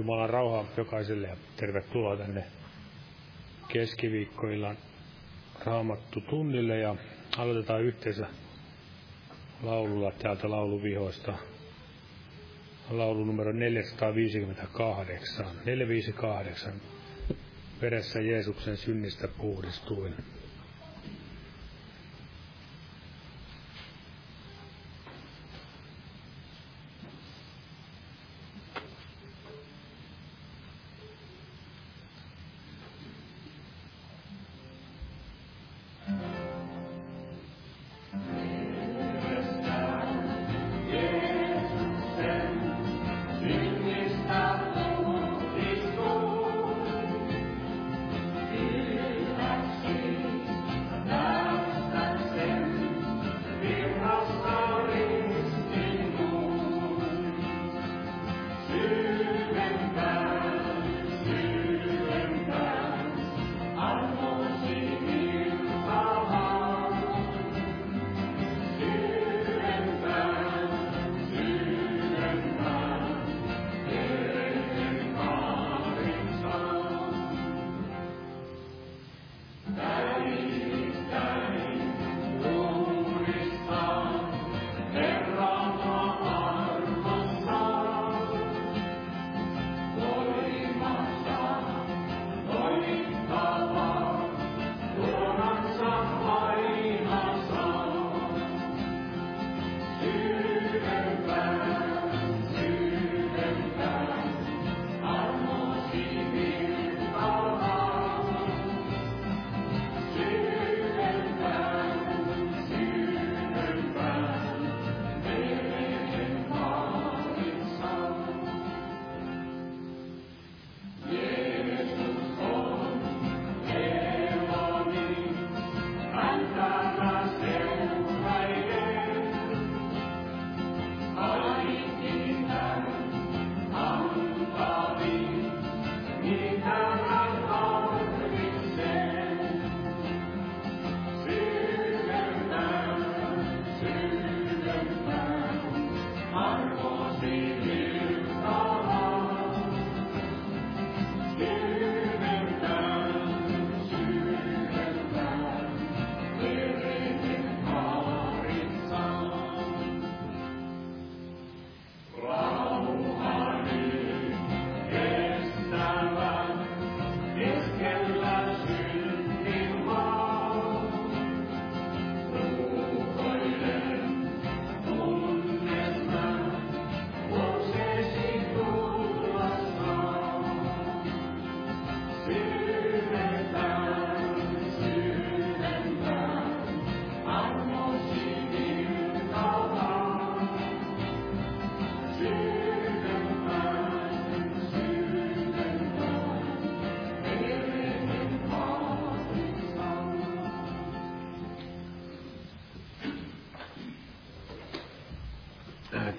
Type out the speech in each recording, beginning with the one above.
Jumalan rauha jokaiselle ja tervetuloa tänne keskiviikkoillan raamattu tunnille ja aloitetaan yhteensä laululla täältä lauluvihoista. Laulu numero 458, 458, veressä Jeesuksen synnistä puhdistuin.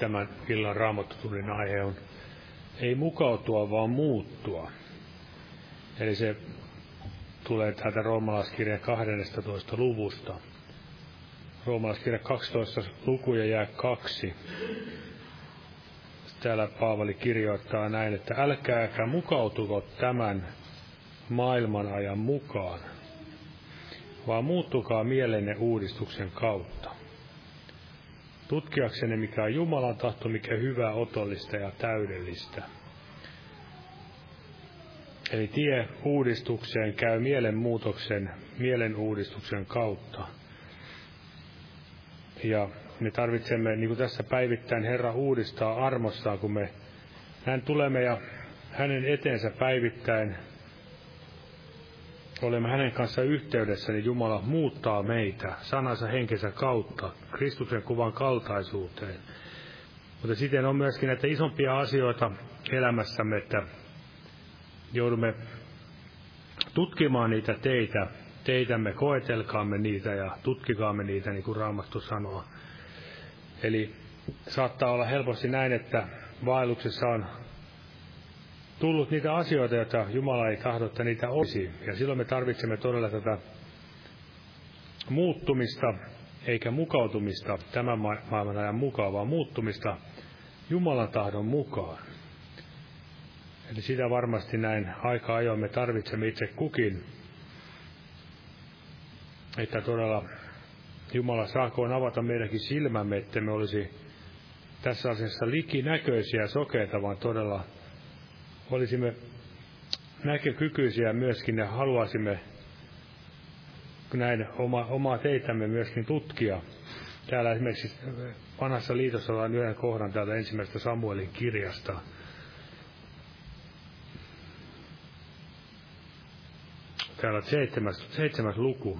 Tämän illan raamattotunnin aihe on ei mukautua, vaan muuttua. Eli se tulee täältä roomalaiskirjan 12. luvusta. Roomalaiskirja 12 luku ja jää kaksi. Täällä Paavali kirjoittaa näin, että älkääkä mukautuko tämän maailman ajan mukaan, vaan muuttukaa mielenne uudistuksen kautta tutkiaksenne mikä on Jumalan tahto, mikä hyvää, otollista ja täydellistä. Eli tie uudistukseen käy mielenmuutoksen, mielen uudistuksen kautta. Ja me tarvitsemme, niin kuin tässä päivittäin Herra uudistaa armossaan, kun me hän tulemme ja hänen eteensä päivittäin olemme hänen kanssa yhteydessä, niin Jumala muuttaa meitä sanansa henkensä kautta Kristuksen kuvan kaltaisuuteen. Mutta siten on myöskin näitä isompia asioita elämässämme, että joudumme tutkimaan niitä teitä, teitämme, koetelkaamme niitä ja tutkikaamme niitä, niin kuin Raamattu sanoo. Eli saattaa olla helposti näin, että vaelluksessa on tullut niitä asioita, joita Jumala ei tahdo, että niitä olisi. Ja silloin me tarvitsemme todella tätä muuttumista, eikä mukautumista tämän maailman ajan mukaan, vaan muuttumista Jumalan tahdon mukaan. Eli sitä varmasti näin aika ajoin me tarvitsemme itse kukin, että todella Jumala saakoon avata meidänkin silmämme, että me olisi tässä asiassa likinäköisiä sokeita, vaan todella olisimme näkökykyisiä myöskin ja haluaisimme näin oma, omaa teitämme myöskin tutkia. Täällä esimerkiksi vanhassa liitossa on yhden kohdan täältä ensimmäisestä Samuelin kirjasta. Täällä seitsemäs, seitsemäs luku.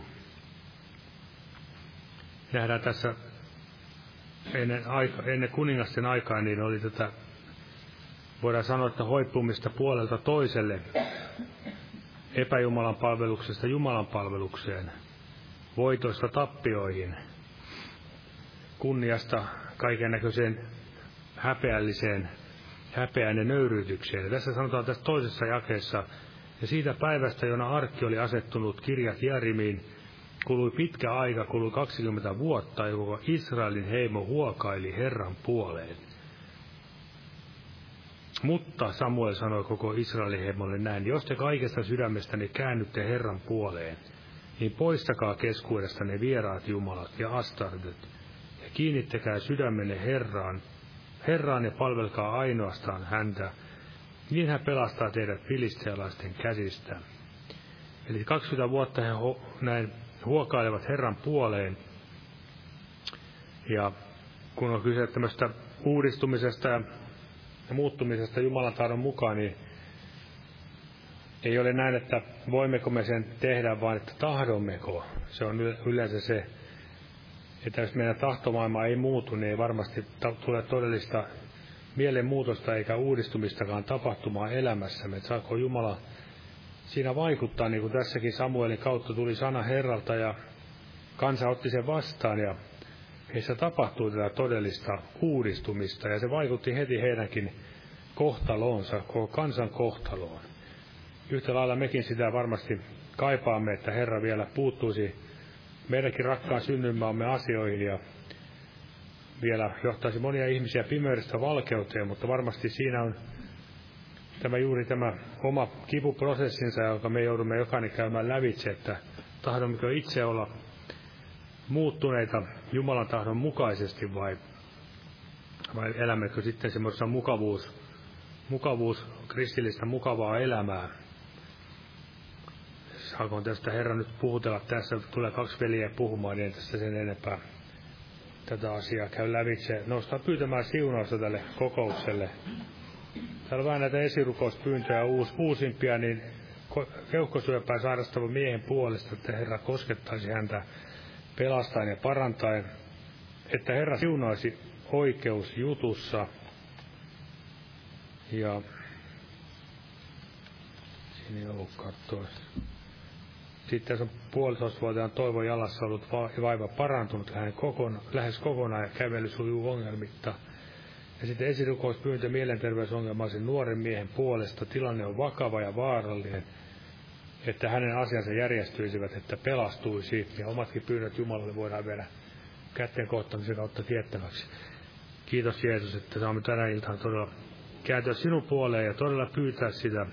Nähdään tässä ennen, aika, ennen kuningasten aikaa, niin oli tätä, voidaan sanoa, että hoipumista puolelta toiselle epäjumalan palveluksesta Jumalan palvelukseen, voitoista tappioihin, kunniasta kaiken näköiseen häpeälliseen häpeään ja nöyryytykseen. Ja tässä sanotaan tässä toisessa jakeessa, ja siitä päivästä, jona arkki oli asettunut kirjat Järimiin, kului pitkä aika, kului 20 vuotta, ja koko Israelin heimo huokaili Herran puoleen. Mutta Samuel sanoi koko Israelin heimolle näin, jos te kaikesta sydämestäni käännytte Herran puoleen, niin poistakaa keskuudesta ne vieraat jumalat ja astardet, ja kiinnittäkää sydämenne Herraan, Herraan ja palvelkaa ainoastaan häntä, niin hän pelastaa teidät filistealaisten käsistä. Eli 20 vuotta he näin huokailevat Herran puoleen. Ja kun on kyse tämmöistä uudistumisesta ja muuttumisesta Jumalan tahdon mukaan, niin ei ole näin, että voimmeko me sen tehdä, vaan että tahdommeko. Se on yleensä se, että jos meidän tahtomaailma ei muutu, niin ei varmasti tule todellista mielenmuutosta eikä uudistumistakaan tapahtumaan elämässämme. Että saako Jumala siinä vaikuttaa, niin kuin tässäkin Samuelin kautta tuli sana Herralta ja kansa otti sen vastaan ja heissä tapahtui tätä todellista uudistumista ja se vaikutti heti heidänkin kohtaloonsa, koko kansan kohtaloon. Yhtä lailla mekin sitä varmasti kaipaamme, että Herra vielä puuttuisi meidänkin rakkaan synnymaamme asioihin ja vielä johtaisi monia ihmisiä pimeydestä valkeuteen, mutta varmasti siinä on tämä juuri tämä oma kipuprosessinsa, jonka me joudumme jokainen käymään lävitse, että tahdommeko itse olla muuttuneita Jumalan tahdon mukaisesti vai, vai elämmekö sitten semmoisessa mukavuus, mukavuus, kristillistä mukavaa elämää. Saakoon tästä Herra nyt puhutella tässä, tulee kaksi veliä puhumaan, niin tästä sen enempää tätä asiaa käy lävitse. Nostaa pyytämään siunausta tälle kokoukselle. Täällä on vähän näitä esirukouspyyntöjä uus, uusimpia, niin keuhkosyöpää sairastava miehen puolesta, että Herra koskettaisi häntä pelastaen ja parantaen, että Herra siunaisi oikeusjutussa ja siinä ei ollut katsoa. Sitten tässä on puolitoistavuotiaan Toivon jalassa ollut vaiva parantunut lähes kokonaan ja kävely sujuu ongelmitta. Ja sitten esirukouspyyntö mielenterveysongelmaisen nuoren miehen puolesta. Tilanne on vakava ja vaarallinen, että hänen asiansa järjestyisivät, että pelastuisi. Ja omatkin pyynnöt Jumalalle voidaan viedä kätten kohtamisen kautta tiettäväksi. Kiitos Jeesus, että saamme tänä iltana todella kääntyä sinun puoleen ja todella pyytää sitä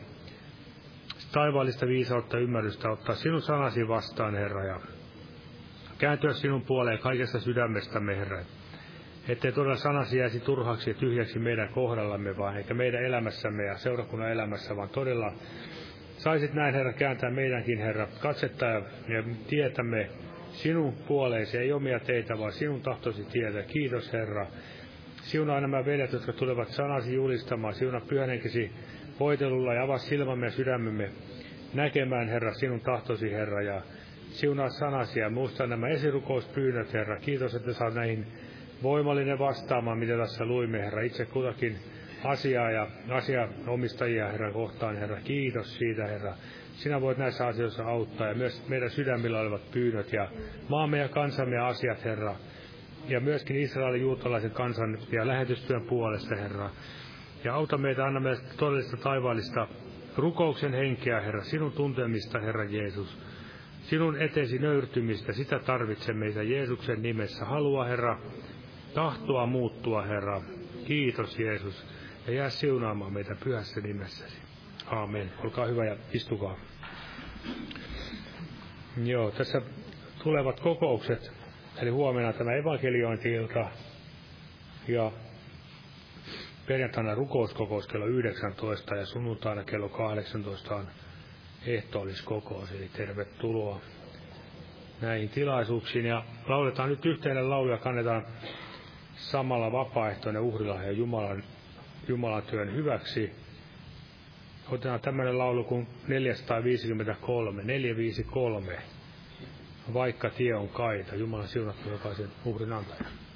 taivaallista viisautta ymmärrystä, ottaa sinun sanasi vastaan, Herra, ja kääntyä sinun puoleen kaikesta sydämestämme, Herra ettei todella sanasi jäisi turhaksi ja tyhjäksi meidän kohdallamme, vaan eikä meidän elämässämme ja seurakunnan elämässä, vaan todella saisit näin, Herra, kääntää meidänkin, Herra, katsetta ja, tietämme sinun puoleesi, ei omia teitä, vaan sinun tahtosi tietä. Kiitos, Herra. Siunaa nämä veljet, jotka tulevat sanasi julistamaan. Siunaa pyhänenkesi voitelulla ja avaa silmämme ja sydämemme näkemään, Herra, sinun tahtosi, Herra, ja siunaa sanasi ja muista nämä esirukouspyynnöt, Herra. Kiitos, että saat näihin voimallinen vastaamaan, mitä tässä luimme, Herra, itse kutakin asiaa ja asianomistajia, Herra, kohtaan, Herra. Kiitos siitä, Herra. Sinä voit näissä asioissa auttaa ja myös meidän sydämillä olevat pyynnöt ja maamme ja kansamme asiat, Herra. Ja myöskin Israelin juutalaisen kansan ja lähetystyön puolesta, Herra. Ja auta meitä, anna meille todellista taivaallista rukouksen henkeä, Herra, sinun tuntemista, Herra Jeesus. Sinun etesi nöyrtymistä, sitä tarvitsemme meitä Jeesuksen nimessä. Halua, Herra, tahtoa muuttua, Herra. Kiitos Jeesus. Ja jää siunaamaan meitä pyhässä nimessäsi. Aamen. Olkaa hyvä ja istukaa. Joo, tässä tulevat kokoukset, eli huomenna tämä evankeliointi-ilta ja perjantaina rukouskokous kello 19 ja sunnuntaina kello 18 on ehtoolliskokous, eli tervetuloa näihin tilaisuuksiin. Ja lauletaan nyt yhteinen laulu ja kannetaan samalla vapaaehtoinen uhrilahja Jumalan, Jumalan työn hyväksi. Otetaan tämmöinen laulu kuin 453, 453. Vaikka tie on kaita, Jumalan siunattu jokaisen uhrin antajan.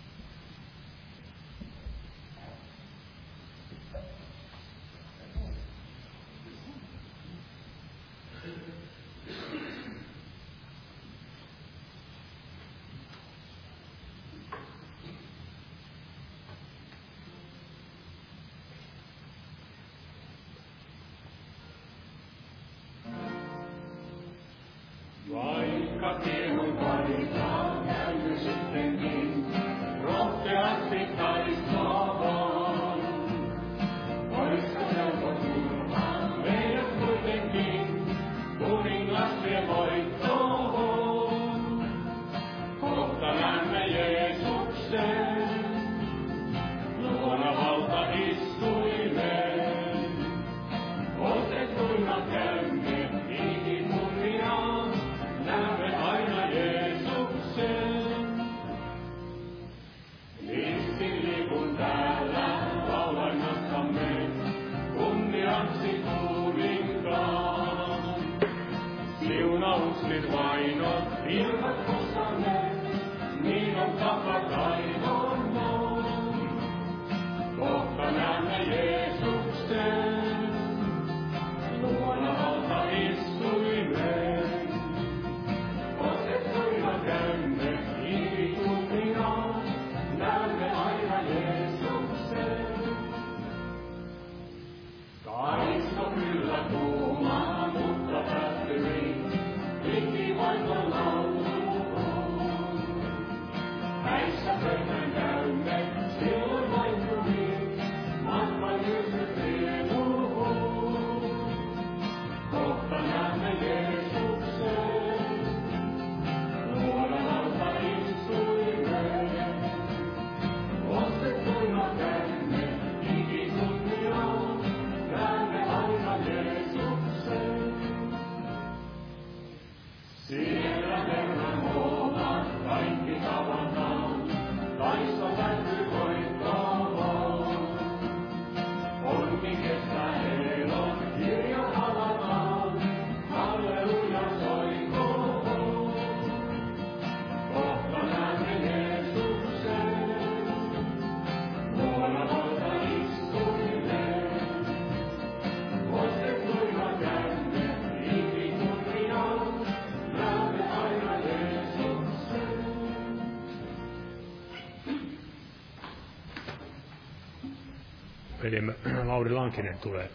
Lankinen tulee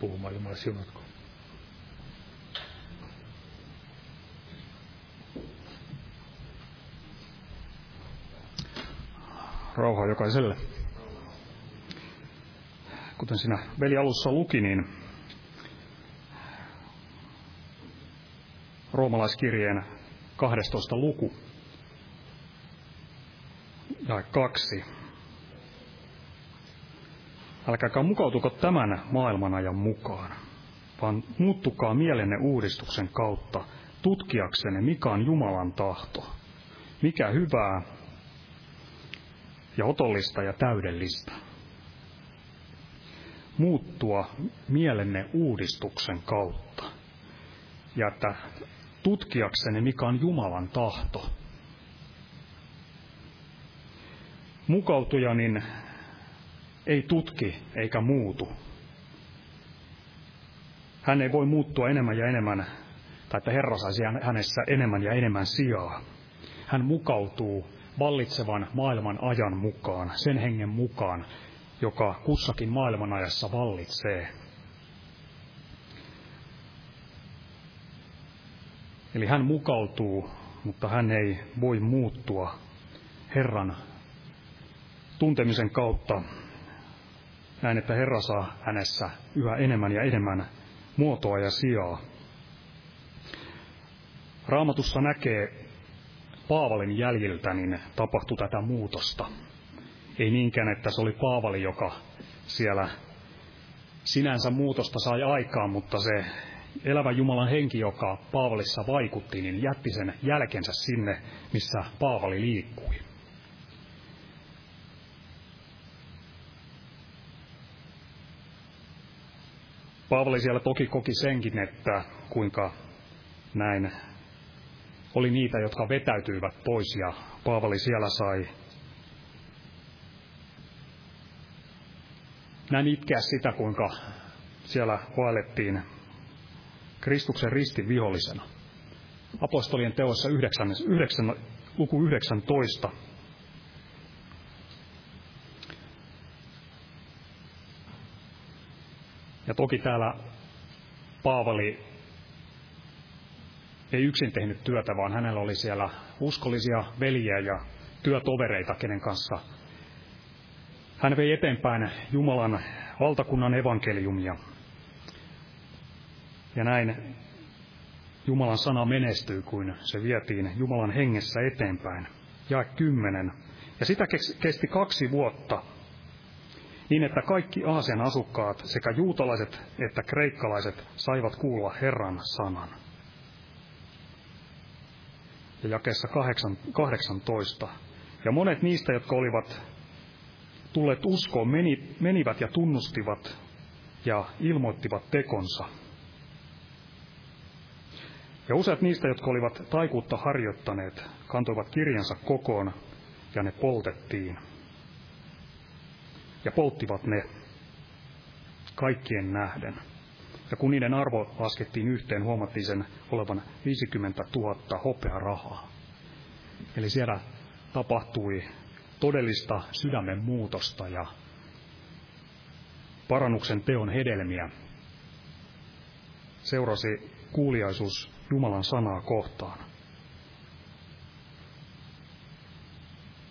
puhumaan Jumala siunatko. Rauha jokaiselle. Kuten sinä veli alussa luki, niin roomalaiskirjeen 12 luku ja kaksi Älkääkä mukautuko tämän maailmanajan mukaan, vaan muuttukaa mielenne uudistuksen kautta tutkiaksenne, mikä on Jumalan tahto, mikä hyvää ja otollista ja täydellistä. Muuttua mielenne uudistuksen kautta ja että tutkiaksenne, mikä on Jumalan tahto. Mukautuja, niin ei tutki eikä muutu. Hän ei voi muuttua enemmän ja enemmän, tai että Herra saisi hänessä enemmän ja enemmän sijaa. Hän mukautuu vallitsevan maailman ajan mukaan, sen hengen mukaan, joka kussakin maailmanajassa vallitsee. Eli hän mukautuu, mutta hän ei voi muuttua Herran tuntemisen kautta näin, että Herra saa hänessä yhä enemmän ja enemmän muotoa ja sijaa. Raamatussa näkee Paavalin jäljiltä, niin tapahtui tätä muutosta. Ei niinkään, että se oli Paavali, joka siellä sinänsä muutosta sai aikaan, mutta se elävä Jumalan henki, joka Paavalissa vaikutti, niin jätti sen jälkensä sinne, missä Paavali liikkui. Paavali siellä toki koki senkin, että kuinka näin oli niitä, jotka vetäytyivät pois ja Paavali siellä sai näin itkeä sitä, kuinka siellä vaellettiin Kristuksen ristin vihollisena. Apostolien teossa 9, 9, luku 19. Ja toki täällä Paavali ei yksin tehnyt työtä, vaan hänellä oli siellä uskollisia veljiä ja työtovereita, kenen kanssa hän vei eteenpäin Jumalan valtakunnan evankeliumia. Ja näin Jumalan sana menestyy, kuin se vietiin Jumalan hengessä eteenpäin. Ja kymmenen. Ja sitä kesti kaksi vuotta, niin että kaikki Aasian asukkaat, sekä juutalaiset että kreikkalaiset, saivat kuulla Herran sanan. Ja jakeessa 18. Ja monet niistä, jotka olivat tulleet uskoon, meni, menivät ja tunnustivat ja ilmoittivat tekonsa. Ja useat niistä, jotka olivat taikuutta harjoittaneet, kantoivat kirjansa kokoon ja ne poltettiin. Ja polttivat ne kaikkien nähden. Ja kun niiden arvo laskettiin yhteen, huomattiin sen olevan 50 000 hopea rahaa. Eli siellä tapahtui todellista sydämen muutosta ja parannuksen teon hedelmiä. Seurasi kuuliaisuus Jumalan sanaa kohtaan.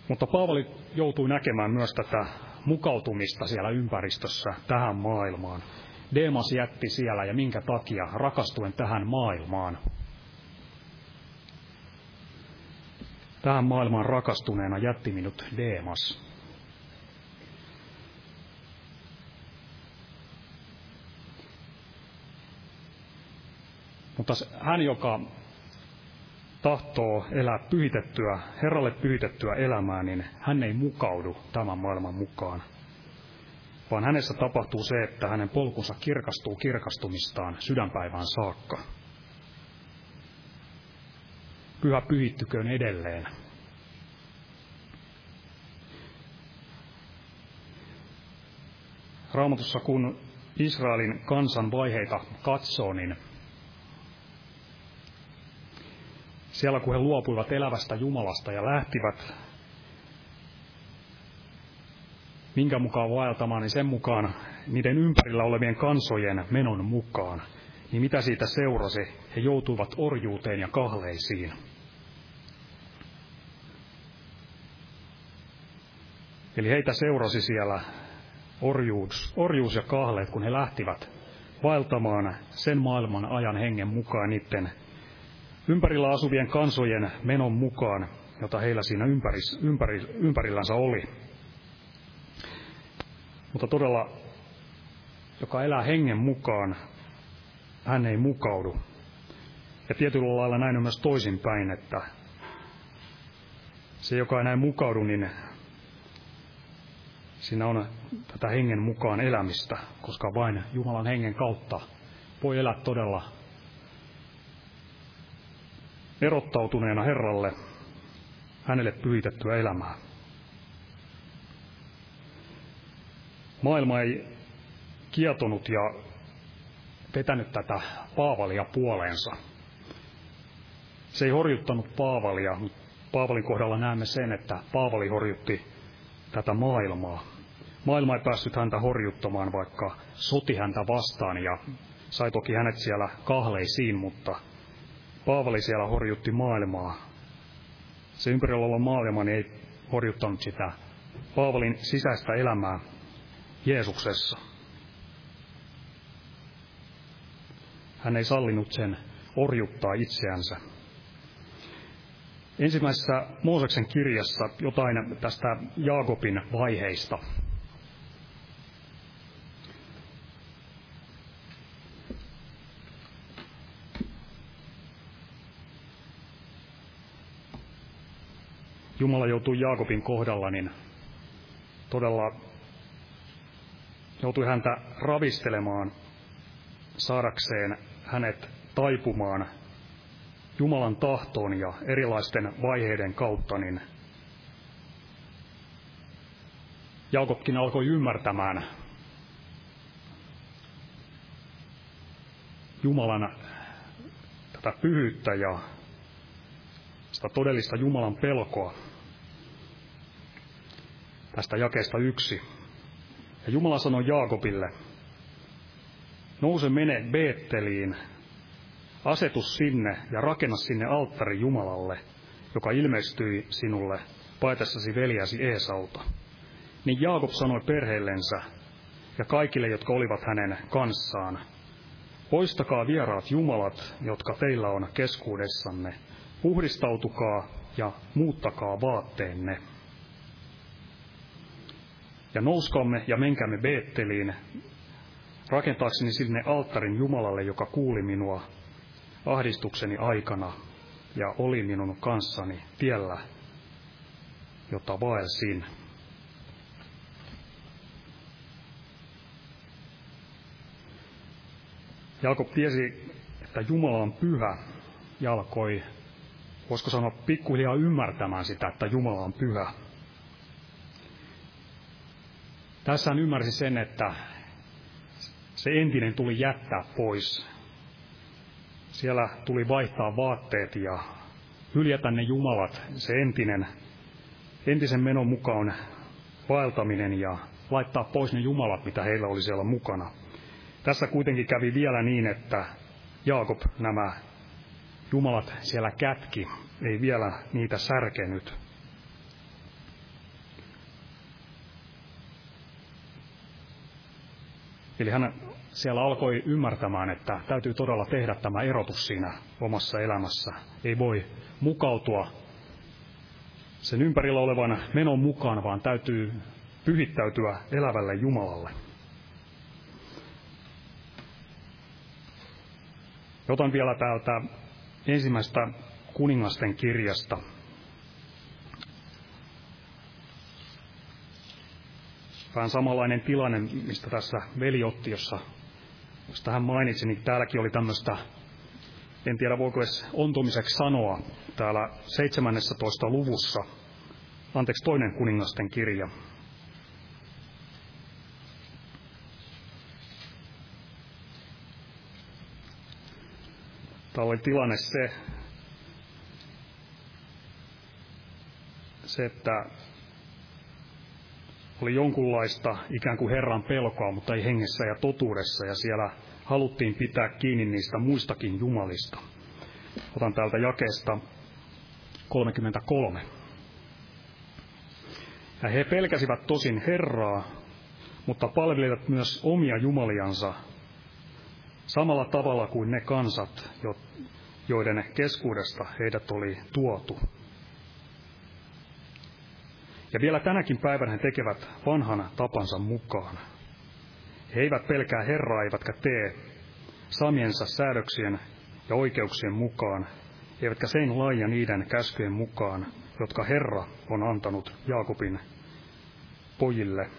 Mutta Paavali joutui näkemään myös tätä mukautumista siellä ympäristössä tähän maailmaan. Deemas jätti siellä ja minkä takia rakastuen tähän maailmaan. Tähän maailmaan rakastuneena jätti minut Deemas. Mutta hän, joka tahtoo elää pyhitettyä, Herralle pyhitettyä elämää, niin hän ei mukaudu tämän maailman mukaan. Vaan hänessä tapahtuu se, että hänen polkunsa kirkastuu kirkastumistaan sydänpäivään saakka. Pyhä pyhittyköön edelleen. Raamatussa kun Israelin kansan vaiheita katsoo, niin siellä kun he luopuivat elävästä Jumalasta ja lähtivät minkä mukaan vaeltamaan, niin sen mukaan niiden ympärillä olevien kansojen menon mukaan. Niin mitä siitä seurasi? He joutuivat orjuuteen ja kahleisiin. Eli heitä seurasi siellä orjuus, orjuus ja kahleet, kun he lähtivät vaeltamaan sen maailman ajan hengen mukaan niiden ympärillä asuvien kansojen menon mukaan, jota heillä siinä ympäris, ympäri, ympärillänsä oli. Mutta todella, joka elää hengen mukaan, hän ei mukaudu. Ja tietyllä lailla näin on myös toisinpäin, että se, joka ei näin mukaudu, niin siinä on tätä hengen mukaan elämistä, koska vain Jumalan hengen kautta voi elää todella erottautuneena Herralle, hänelle pyhitettyä elämää. Maailma ei kietonut ja vetänyt tätä Paavalia puoleensa. Se ei horjuttanut Paavalia, mutta Paavalin kohdalla näemme sen, että Paavali horjutti tätä maailmaa. Maailma ei päässyt häntä horjuttamaan, vaikka soti häntä vastaan ja sai toki hänet siellä kahleisiin, mutta Paavali siellä horjutti maailmaa. Se ympärillä oleva maailma niin ei horjuttanut sitä Paavalin sisäistä elämää Jeesuksessa. Hän ei sallinut sen orjuttaa itseänsä. Ensimmäisessä Mooseksen kirjassa jotain tästä Jaakobin vaiheista. Jumala joutui Jaakobin kohdalla, niin todella joutui häntä ravistelemaan saadakseen hänet taipumaan Jumalan tahtoon ja erilaisten vaiheiden kautta, niin Jaakobkin alkoi ymmärtämään Jumalan tätä pyhyyttä ja sitä todellista Jumalan pelkoa. Tästä jakeesta yksi. Ja Jumala sanoi Jaakobille, nouse mene Beetteliin, asetus sinne ja rakenna sinne alttari Jumalalle, joka ilmestyi sinulle paetessasi veljäsi Eesauta. Niin Jaakob sanoi perheellensä ja kaikille, jotka olivat hänen kanssaan, Poistakaa vieraat jumalat, jotka teillä on keskuudessanne, puhdistautukaa ja muuttakaa vaatteenne. Ja nouskaamme ja menkäämme Beetteliin, rakentaakseni sinne alttarin Jumalalle, joka kuuli minua ahdistukseni aikana ja oli minun kanssani tiellä, jota vaelsin. Jaakob tiesi, että Jumala on pyhä ja alkoi, voisiko sanoa, pikkuhiljaa ymmärtämään sitä, että Jumala on pyhä. Tässä hän ymmärsi sen, että se entinen tuli jättää pois. Siellä tuli vaihtaa vaatteet ja hyljätä ne jumalat, se entinen, entisen menon mukaan vaeltaminen ja laittaa pois ne jumalat, mitä heillä oli siellä mukana. Tässä kuitenkin kävi vielä niin, että Jaakob nämä jumalat siellä kätki, ei vielä niitä särkenyt. Eli hän siellä alkoi ymmärtämään, että täytyy todella tehdä tämä erotus siinä omassa elämässä. Ei voi mukautua sen ympärillä olevan menon mukaan, vaan täytyy pyhittäytyä elävälle Jumalalle. Otan vielä täältä ensimmäistä kuningasten kirjasta. Vähän samanlainen tilanne, mistä tässä veli otti, jossa, josta hän mainitsi, niin täälläkin oli tämmöistä, en tiedä voiko edes ontumiseksi sanoa, täällä 17. luvussa, anteeksi toinen kuningasten kirja, Tämä oli tilanne se, se, että oli jonkunlaista ikään kuin Herran pelkoa, mutta ei hengessä ja totuudessa, ja siellä haluttiin pitää kiinni niistä muistakin jumalista. Otan täältä jakeesta 33. Ja he pelkäsivät tosin Herraa, mutta palvelivat myös omia jumaliansa samalla tavalla kuin ne kansat, joiden keskuudesta heidät oli tuotu. Ja vielä tänäkin päivänä he tekevät vanhan tapansa mukaan. He eivät pelkää Herraa, eivätkä tee samiensa säädöksien ja oikeuksien mukaan, eivätkä sen lain niiden käskyjen mukaan, jotka Herra on antanut Jaakobin pojille,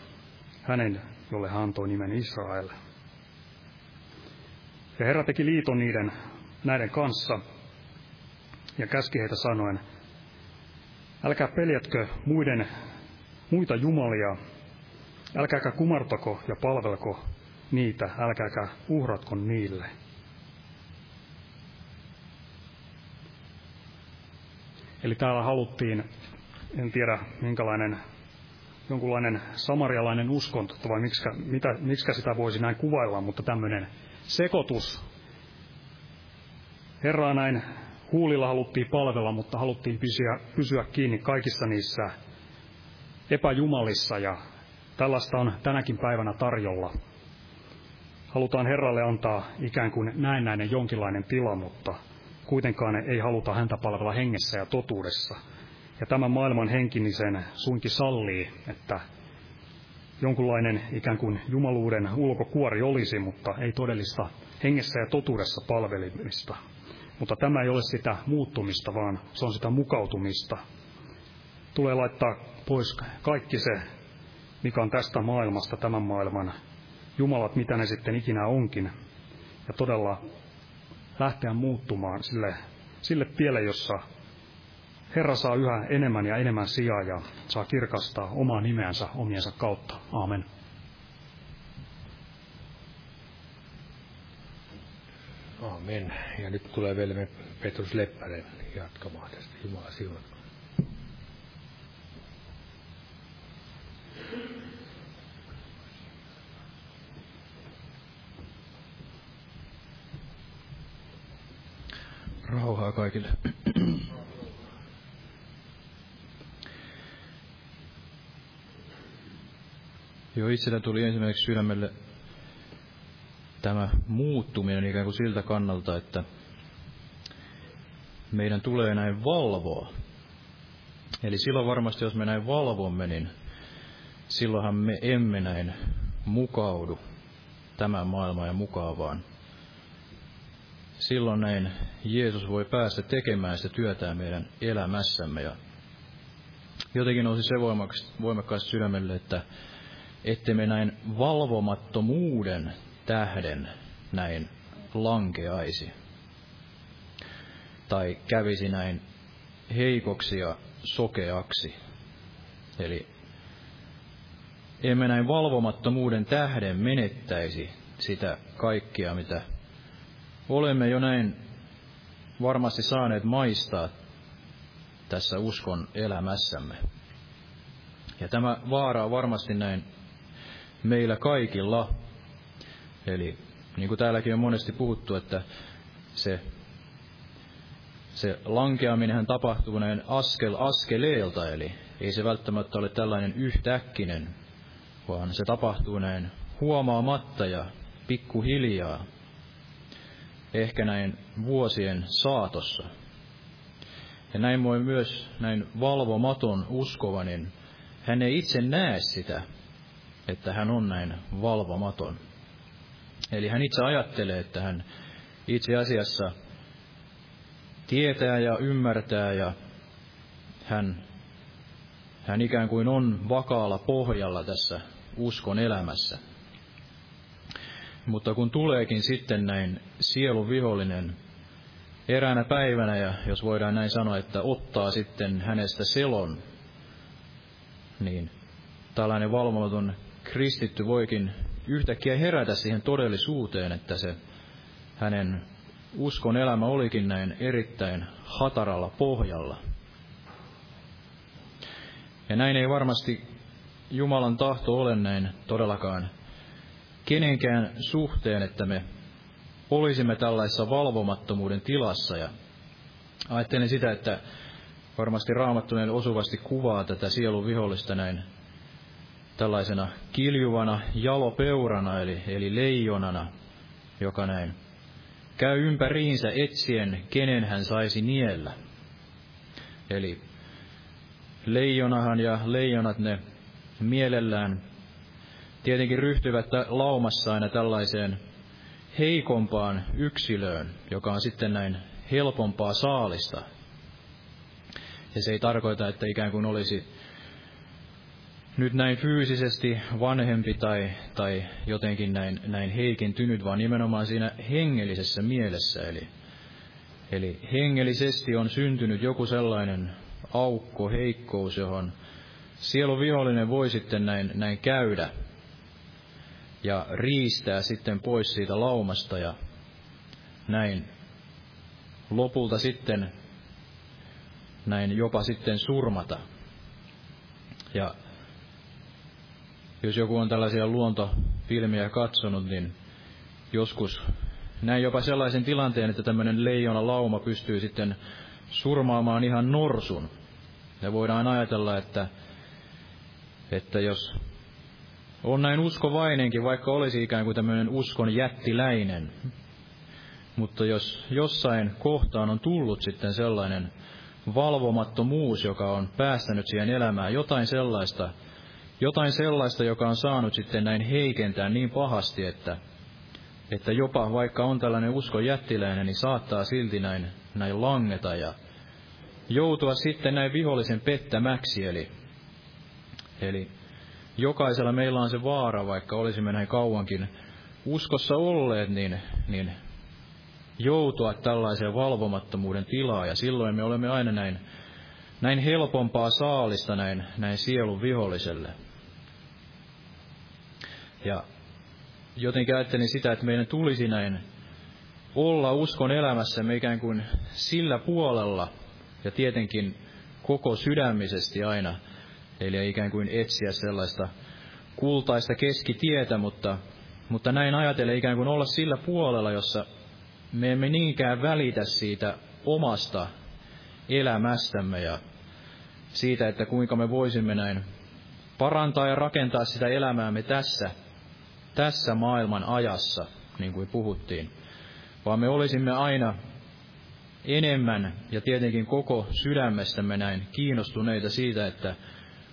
hänen, jolle hän antoi nimen Israel. Ja Herra teki liiton niiden, näiden kanssa ja käski heitä sanoen, älkää peljätkö muiden, muita jumalia, älkääkä kumartako ja palvelko niitä, älkääkä uhratko niille. Eli täällä haluttiin, en tiedä minkälainen, jonkunlainen samarialainen uskonto, vai miksi, mitä, miksi sitä voisi näin kuvailla, mutta tämmöinen sekoitus. Herraa näin huulilla haluttiin palvella, mutta haluttiin pysyä, pysyä kiinni kaikissa niissä epäjumalissa ja tällaista on tänäkin päivänä tarjolla. halutaan Herralle antaa ikään kuin näennäinen jonkinlainen tila, mutta kuitenkaan ei haluta häntä palvella hengessä ja totuudessa. Ja tämän maailman henkinen suinkin sallii, että jonkunlainen ikään kuin jumaluuden ulkokuori olisi, mutta ei todellista hengessä ja totuudessa palvelimista. Mutta tämä ei ole sitä muuttumista, vaan se on sitä mukautumista. Tulee laittaa pois kaikki se, mikä on tästä maailmasta, tämän maailman jumalat, mitä ne sitten ikinä onkin. Ja todella lähteä muuttumaan sille, sille tielle, jossa Herra saa yhä enemmän ja enemmän sijaa ja saa kirkastaa omaa nimeänsä omiensa kautta. Aamen. Aamen. Ja nyt tulee velme Petrus Leppänen jatkamaan tästä. Jumala siunatko. Rauhaa kaikille. Jo itsellä tuli ensimmäiseksi sydämelle tämä muuttuminen ikään kuin siltä kannalta, että meidän tulee näin valvoa. Eli silloin varmasti, jos me näin valvomme, niin silloinhan me emme näin mukaudu tämän maailman ja mukaavaan. Silloin näin Jeesus voi päästä tekemään sitä työtään meidän elämässämme. Ja jotenkin nousi se voimakkaasti sydämelle, että ette me näin valvomattomuuden tähden näin lankeaisi. Tai kävisi näin heikoksi ja sokeaksi. Eli emme näin valvomattomuuden tähden menettäisi sitä kaikkia, mitä olemme jo näin varmasti saaneet maistaa tässä uskon elämässämme. Ja tämä vaara on varmasti näin meillä kaikilla. Eli niin kuin täälläkin on monesti puhuttu, että se, se lankeaminen tapahtuu näin askel askeleelta, eli ei se välttämättä ole tällainen yhtäkkinen, vaan se tapahtuu näin huomaamatta ja pikkuhiljaa, ehkä näin vuosien saatossa. Ja näin voi myös näin valvomaton uskova, niin hän ei itse näe sitä, että hän on näin valvomaton. Eli hän itse ajattelee, että hän itse asiassa tietää ja ymmärtää ja hän, hän ikään kuin on vakaalla pohjalla tässä uskon elämässä. Mutta kun tuleekin sitten näin sielun vihollinen eräänä päivänä, ja jos voidaan näin sanoa, että ottaa sitten hänestä selon, niin tällainen valvomaton kristitty voikin yhtäkkiä herätä siihen todellisuuteen, että se hänen uskon elämä olikin näin erittäin hataralla pohjalla. Ja näin ei varmasti Jumalan tahto ole näin todellakaan kenenkään suhteen, että me olisimme tällaisessa valvomattomuuden tilassa. Ja ajattelen sitä, että varmasti Raamattu osuvasti kuvaa tätä sielun vihollista näin tällaisena kiljuvana jalopeurana, eli, eli leijonana, joka näin käy ympäriinsä etsien, kenen hän saisi niellä. Eli leijonahan ja leijonat ne mielellään tietenkin ryhtyvät laumassa aina tällaiseen heikompaan yksilöön, joka on sitten näin helpompaa saalista. Ja se ei tarkoita, että ikään kuin olisi nyt näin fyysisesti vanhempi tai, tai jotenkin näin, näin heikentynyt, vaan nimenomaan siinä hengellisessä mielessä. Eli, eli hengellisesti on syntynyt joku sellainen aukko, heikkous, johon sielu vihollinen voi sitten näin, näin käydä ja riistää sitten pois siitä laumasta ja näin lopulta sitten näin jopa sitten surmata. Ja jos joku on tällaisia luontofilmiä katsonut, niin joskus näin jopa sellaisen tilanteen, että tämmöinen leijona lauma pystyy sitten surmaamaan ihan norsun. Ja voidaan ajatella, että, että jos on näin uskovainenkin, vaikka olisi ikään kuin tämmöinen uskon jättiläinen. Mutta jos jossain kohtaan on tullut sitten sellainen valvomattomuus, joka on päästänyt siihen elämään, jotain sellaista, jotain sellaista, joka on saanut sitten näin heikentää niin pahasti, että, että jopa vaikka on tällainen usko jättiläinen, niin saattaa silti näin, näin langeta ja joutua sitten näin vihollisen pettämäksi. Eli, eli jokaisella meillä on se vaara, vaikka olisimme näin kauankin uskossa olleet, niin, niin joutua tällaiseen valvomattomuuden tilaan, ja silloin me olemme aina näin, näin helpompaa saalista näin, näin sielun viholliselle. Ja jotenkin ajattelin sitä, että meidän tulisi näin olla uskon elämässä ikään kuin sillä puolella, ja tietenkin koko sydämisesti aina, eli ikään kuin etsiä sellaista kultaista keskitietä, mutta, mutta näin ajatellen ikään kuin olla sillä puolella, jossa me emme niinkään välitä siitä omasta elämästämme ja siitä, että kuinka me voisimme näin parantaa ja rakentaa sitä elämäämme tässä, tässä maailman ajassa, niin kuin puhuttiin, vaan me olisimme aina enemmän ja tietenkin koko sydämestämme näin kiinnostuneita siitä, että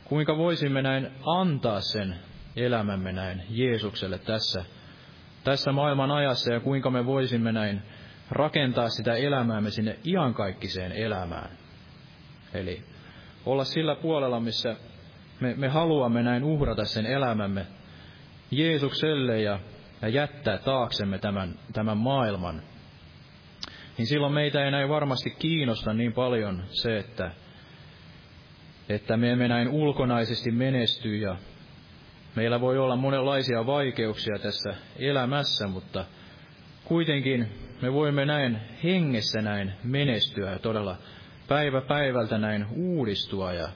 kuinka voisimme näin antaa sen elämämme näin Jeesukselle tässä, tässä maailman ajassa ja kuinka me voisimme näin rakentaa sitä elämäämme sinne iankaikkiseen elämään. Eli olla sillä puolella, missä me, me haluamme näin uhrata sen elämämme Jeesukselle ja, ja jättää taaksemme tämän, tämän maailman, niin silloin meitä ei näin varmasti kiinnosta niin paljon se, että, että me emme näin ulkonaisesti menesty ja meillä voi olla monenlaisia vaikeuksia tässä elämässä, mutta kuitenkin me voimme näin hengessä näin menestyä ja todella päivä päivältä näin uudistua ja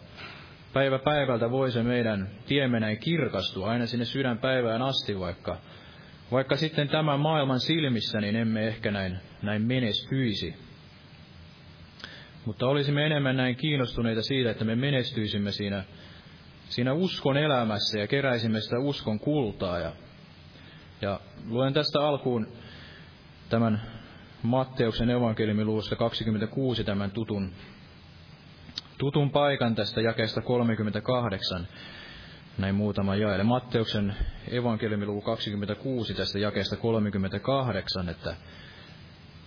päivä päivältä voi se meidän tiemme näin kirkastua aina sinne sydänpäivään asti, vaikka, vaikka sitten tämän maailman silmissä niin emme ehkä näin, näin menestyisi. Mutta olisimme enemmän näin kiinnostuneita siitä, että me menestyisimme siinä, siinä uskon elämässä ja keräisimme sitä uskon kultaa. Ja, ja luen tästä alkuun tämän Matteuksen evankeliumiluvusta 26 tämän tutun, tutun paikan tästä jakeesta 38, näin muutama jae. Matteuksen evankeliumiluvu 26 tästä jakeesta 38, että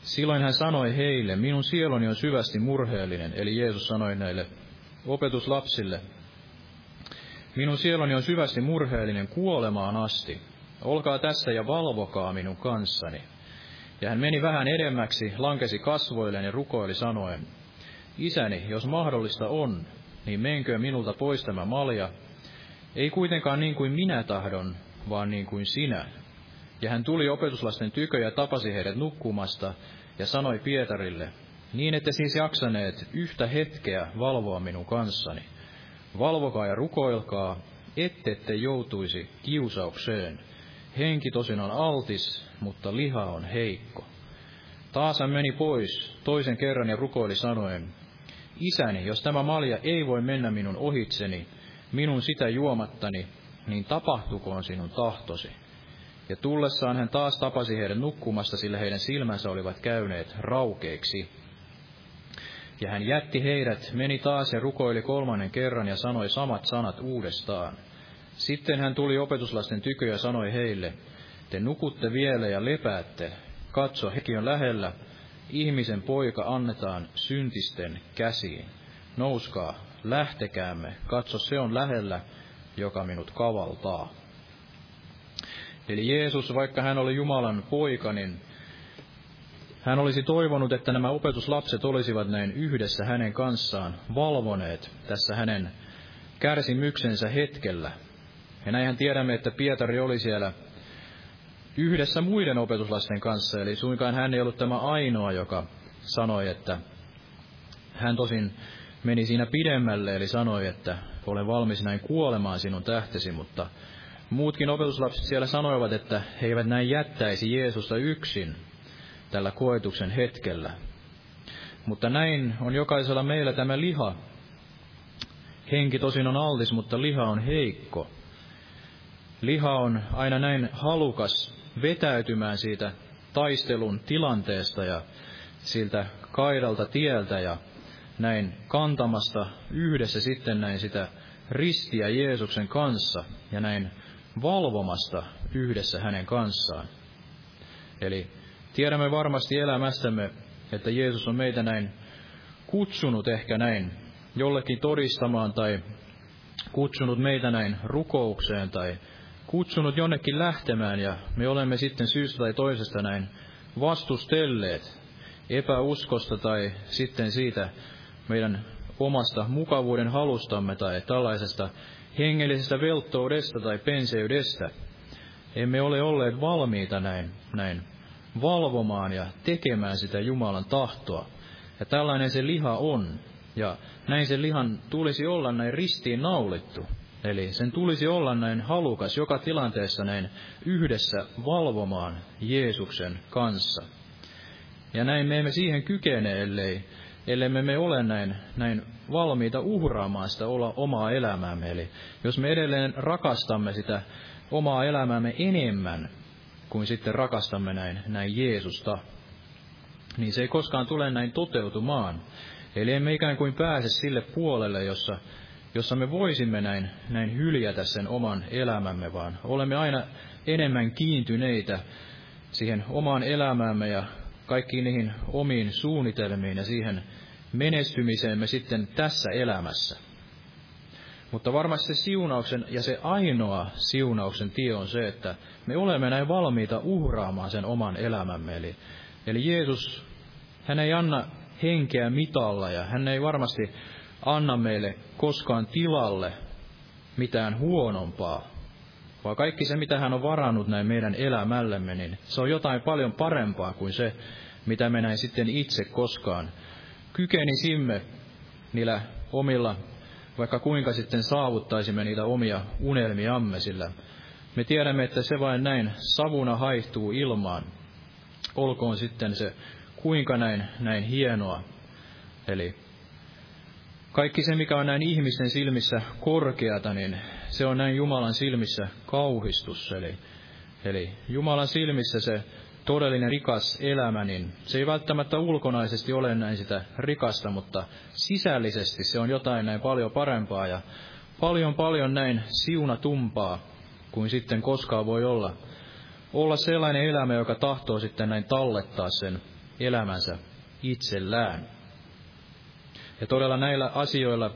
silloin hän sanoi heille, minun sieloni on syvästi murheellinen, eli Jeesus sanoi näille opetuslapsille, minun sieloni on syvästi murheellinen kuolemaan asti. Olkaa tässä ja valvokaa minun kanssani. Ja hän meni vähän edemmäksi, lankesi kasvoilleen ja rukoili sanoen, Isäni, jos mahdollista on, niin menkö minulta pois tämä malja, ei kuitenkaan niin kuin minä tahdon, vaan niin kuin sinä. Ja hän tuli opetuslasten tykö ja tapasi heidät nukkumasta, ja sanoi Pietarille, niin ette siis jaksaneet yhtä hetkeä valvoa minun kanssani. Valvokaa ja rukoilkaa, ettette joutuisi kiusaukseen. Henki tosin on altis, mutta liha on heikko. Taas hän meni pois toisen kerran ja rukoili sanoen, Isäni, jos tämä malja ei voi mennä minun ohitseni, minun sitä juomattani, niin tapahtukoon sinun tahtosi. Ja tullessaan hän taas tapasi heidän nukkumasta, sillä heidän silmänsä olivat käyneet raukeiksi. Ja hän jätti heidät, meni taas ja rukoili kolmannen kerran ja sanoi samat sanat uudestaan. Sitten hän tuli opetuslasten tykö ja sanoi heille, te nukutte vielä ja lepäätte. Katso, hekin on lähellä. Ihmisen poika annetaan syntisten käsiin. Nouskaa, lähtekäämme. Katso, se on lähellä, joka minut kavaltaa. Eli Jeesus, vaikka hän oli Jumalan poika, niin hän olisi toivonut, että nämä opetuslapset olisivat näin yhdessä hänen kanssaan valvoneet tässä hänen kärsimyksensä hetkellä. Ja näinhän tiedämme, että Pietari oli siellä yhdessä muiden opetuslasten kanssa, eli suinkaan hän ei ollut tämä ainoa, joka sanoi, että hän tosin meni siinä pidemmälle, eli sanoi, että olen valmis näin kuolemaan sinun tähtesi, mutta muutkin opetuslapset siellä sanoivat, että he eivät näin jättäisi Jeesusta yksin tällä koetuksen hetkellä. Mutta näin on jokaisella meillä tämä liha. Henki tosin on altis, mutta liha on heikko. liha on aina näin halukas vetäytymään siitä taistelun tilanteesta ja siltä kaidalta tieltä ja näin kantamasta yhdessä sitten näin sitä ristiä Jeesuksen kanssa ja näin valvomasta yhdessä hänen kanssaan. Eli tiedämme varmasti elämästämme, että Jeesus on meitä näin kutsunut ehkä näin jollekin todistamaan tai kutsunut meitä näin rukoukseen tai kutsunut jonnekin lähtemään ja me olemme sitten syystä tai toisesta näin vastustelleet epäuskosta tai sitten siitä meidän omasta mukavuuden halustamme tai tällaisesta hengellisestä velttoudesta tai penseydestä. Emme ole olleet valmiita näin, näin valvomaan ja tekemään sitä Jumalan tahtoa. Ja tällainen se liha on. Ja näin sen lihan tulisi olla näin ristiin naulittu. Eli sen tulisi olla näin halukas joka tilanteessa näin yhdessä valvomaan Jeesuksen kanssa. Ja näin me emme siihen kykene, ellei, ellei me, ole näin, näin valmiita uhraamaan sitä olla omaa elämäämme. Eli jos me edelleen rakastamme sitä omaa elämäämme enemmän kuin sitten rakastamme näin, näin Jeesusta, niin se ei koskaan tule näin toteutumaan. Eli emme ikään kuin pääse sille puolelle, jossa, jossa me voisimme näin, näin hyljätä sen oman elämämme, vaan olemme aina enemmän kiintyneitä siihen omaan elämäämme ja kaikkiin niihin omiin suunnitelmiin ja siihen menestymiseemme sitten tässä elämässä. Mutta varmasti se siunauksen ja se ainoa siunauksen tie on se, että me olemme näin valmiita uhraamaan sen oman elämämme. Eli, eli Jeesus, hän ei anna henkeä mitalla ja hän ei varmasti anna meille koskaan tilalle mitään huonompaa, vaan kaikki se, mitä hän on varannut näin meidän elämällemme, niin se on jotain paljon parempaa kuin se, mitä me näin sitten itse koskaan kykenisimme niillä omilla, vaikka kuinka sitten saavuttaisimme niitä omia unelmiamme, sillä me tiedämme, että se vain näin savuna haihtuu ilmaan. Olkoon sitten se kuinka näin, näin hienoa. Eli kaikki se, mikä on näin ihmisten silmissä korkeata, niin se on näin Jumalan silmissä kauhistus. Eli, eli Jumalan silmissä se todellinen rikas elämä, niin se ei välttämättä ulkonaisesti ole näin sitä rikasta, mutta sisällisesti se on jotain näin paljon parempaa ja paljon paljon näin siunatumpaa kuin sitten koskaan voi olla. Olla sellainen elämä, joka tahtoo sitten näin tallettaa sen elämänsä itsellään. Ja todella näillä asioilla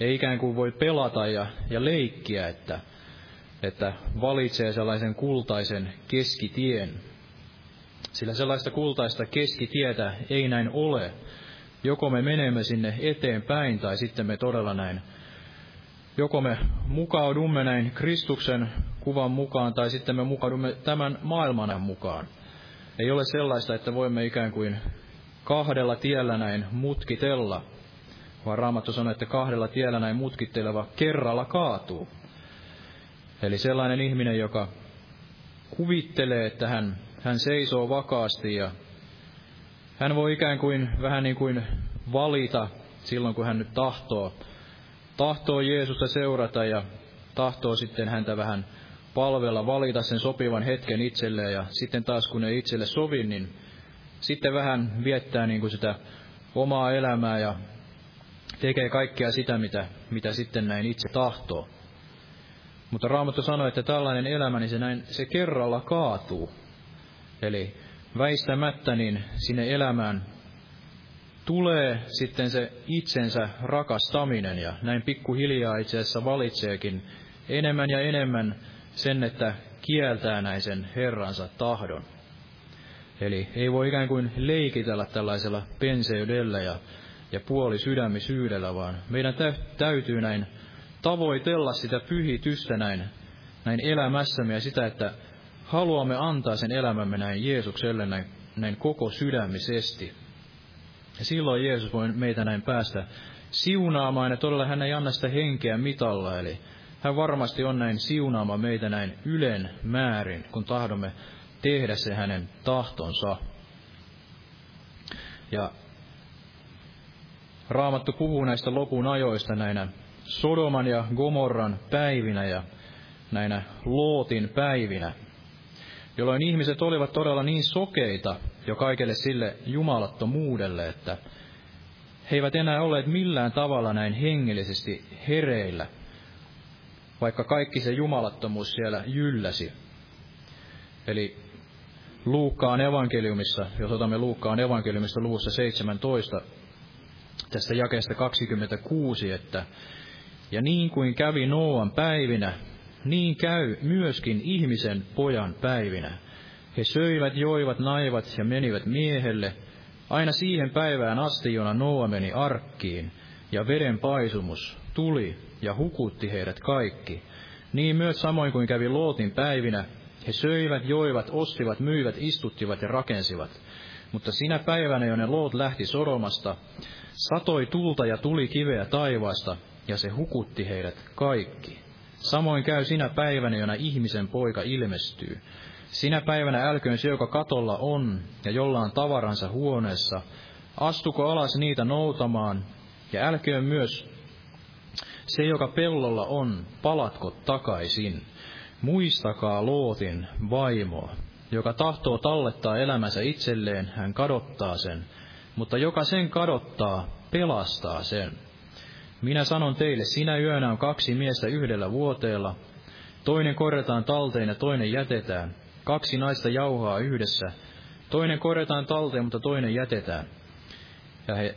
ei ikään kuin voi pelata ja, ja leikkiä, että, että valitsee sellaisen kultaisen keskitien. Sillä sellaista kultaista keskitietä ei näin ole. Joko me menemme sinne eteenpäin tai sitten me todella näin joko me mukaudumme näin Kristuksen kuvan mukaan tai sitten me mukaudumme tämän maailman mukaan. Ei ole sellaista, että voimme ikään kuin kahdella tiellä näin mutkitella, vaan Raamattu sanoo, että kahdella tiellä näin mutkitteleva kerralla kaatuu. Eli sellainen ihminen, joka kuvittelee, että hän, hän seisoo vakaasti ja hän voi ikään kuin vähän niin kuin valita silloin, kun hän nyt tahtoo, tahtoo Jeesusta seurata ja tahtoo sitten häntä vähän palvella, valita sen sopivan hetken itselleen ja sitten taas kun ei itselle sovi, niin sitten vähän viettää niin kuin sitä omaa elämää ja tekee kaikkea sitä, mitä, mitä sitten näin itse tahtoo. Mutta Raamattu sanoi, että tällainen elämä, niin se, näin, se kerralla kaatuu. Eli väistämättä niin sinne elämään tulee sitten se itsensä rakastaminen ja näin pikkuhiljaa itse asiassa valitseekin enemmän ja enemmän sen, että kieltää näin sen Herransa tahdon. Eli ei voi ikään kuin leikitellä tällaisella penseydellä ja, ja puoli sydämisyydellä, vaan meidän täytyy näin tavoitella sitä pyhitystä näin, näin elämässämme ja sitä, että haluamme antaa sen elämämme näin Jeesukselle näin, näin koko sydämisesti. Ja silloin Jeesus voi meitä näin päästä siunaamaan, ja todella hän ei anna sitä henkeä mitalla, eli hän varmasti on näin siunaama meitä näin ylen määrin, kun tahdomme tehdä se hänen tahtonsa. Ja Raamattu puhuu näistä lopun ajoista näinä Sodoman ja Gomorran päivinä ja näinä Lootin päivinä, jolloin ihmiset olivat todella niin sokeita jo kaikelle sille jumalattomuudelle, että he eivät enää olleet millään tavalla näin hengellisesti hereillä, vaikka kaikki se jumalattomuus siellä jylläsi. Eli Luukkaan evankeliumissa, jos otamme Luukkaan evankeliumista luvussa 17, tästä jakeesta 26, että ja niin kuin kävi Nooan päivinä, niin käy myöskin ihmisen pojan päivinä. He söivät, joivat, naivat ja menivät miehelle, aina siihen päivään asti, jona Noa meni arkkiin, ja veden paisumus tuli ja hukutti heidät kaikki. Niin myös samoin kuin kävi Lootin päivinä, he söivät, joivat, ostivat, myivät, istuttivat ja rakensivat. Mutta sinä päivänä, jonne Loot lähti Soromasta, satoi tulta ja tuli kiveä taivaasta, ja se hukutti heidät kaikki. Samoin käy sinä päivänä, jona ihmisen poika ilmestyy. Sinä päivänä älköön se, joka katolla on ja jolla on tavaransa huoneessa, astuko alas niitä noutamaan, ja älköön myös se, joka pellolla on, palatko takaisin. Muistakaa Lootin vaimoa, joka tahtoo tallettaa elämänsä itselleen, hän kadottaa sen, mutta joka sen kadottaa, pelastaa sen. Minä sanon teille, sinä yönä on kaksi miestä yhdellä vuoteella, toinen korjataan talteen ja toinen jätetään. Kaksi naista jauhaa yhdessä, toinen korjataan talteen, mutta toinen jätetään. Ja he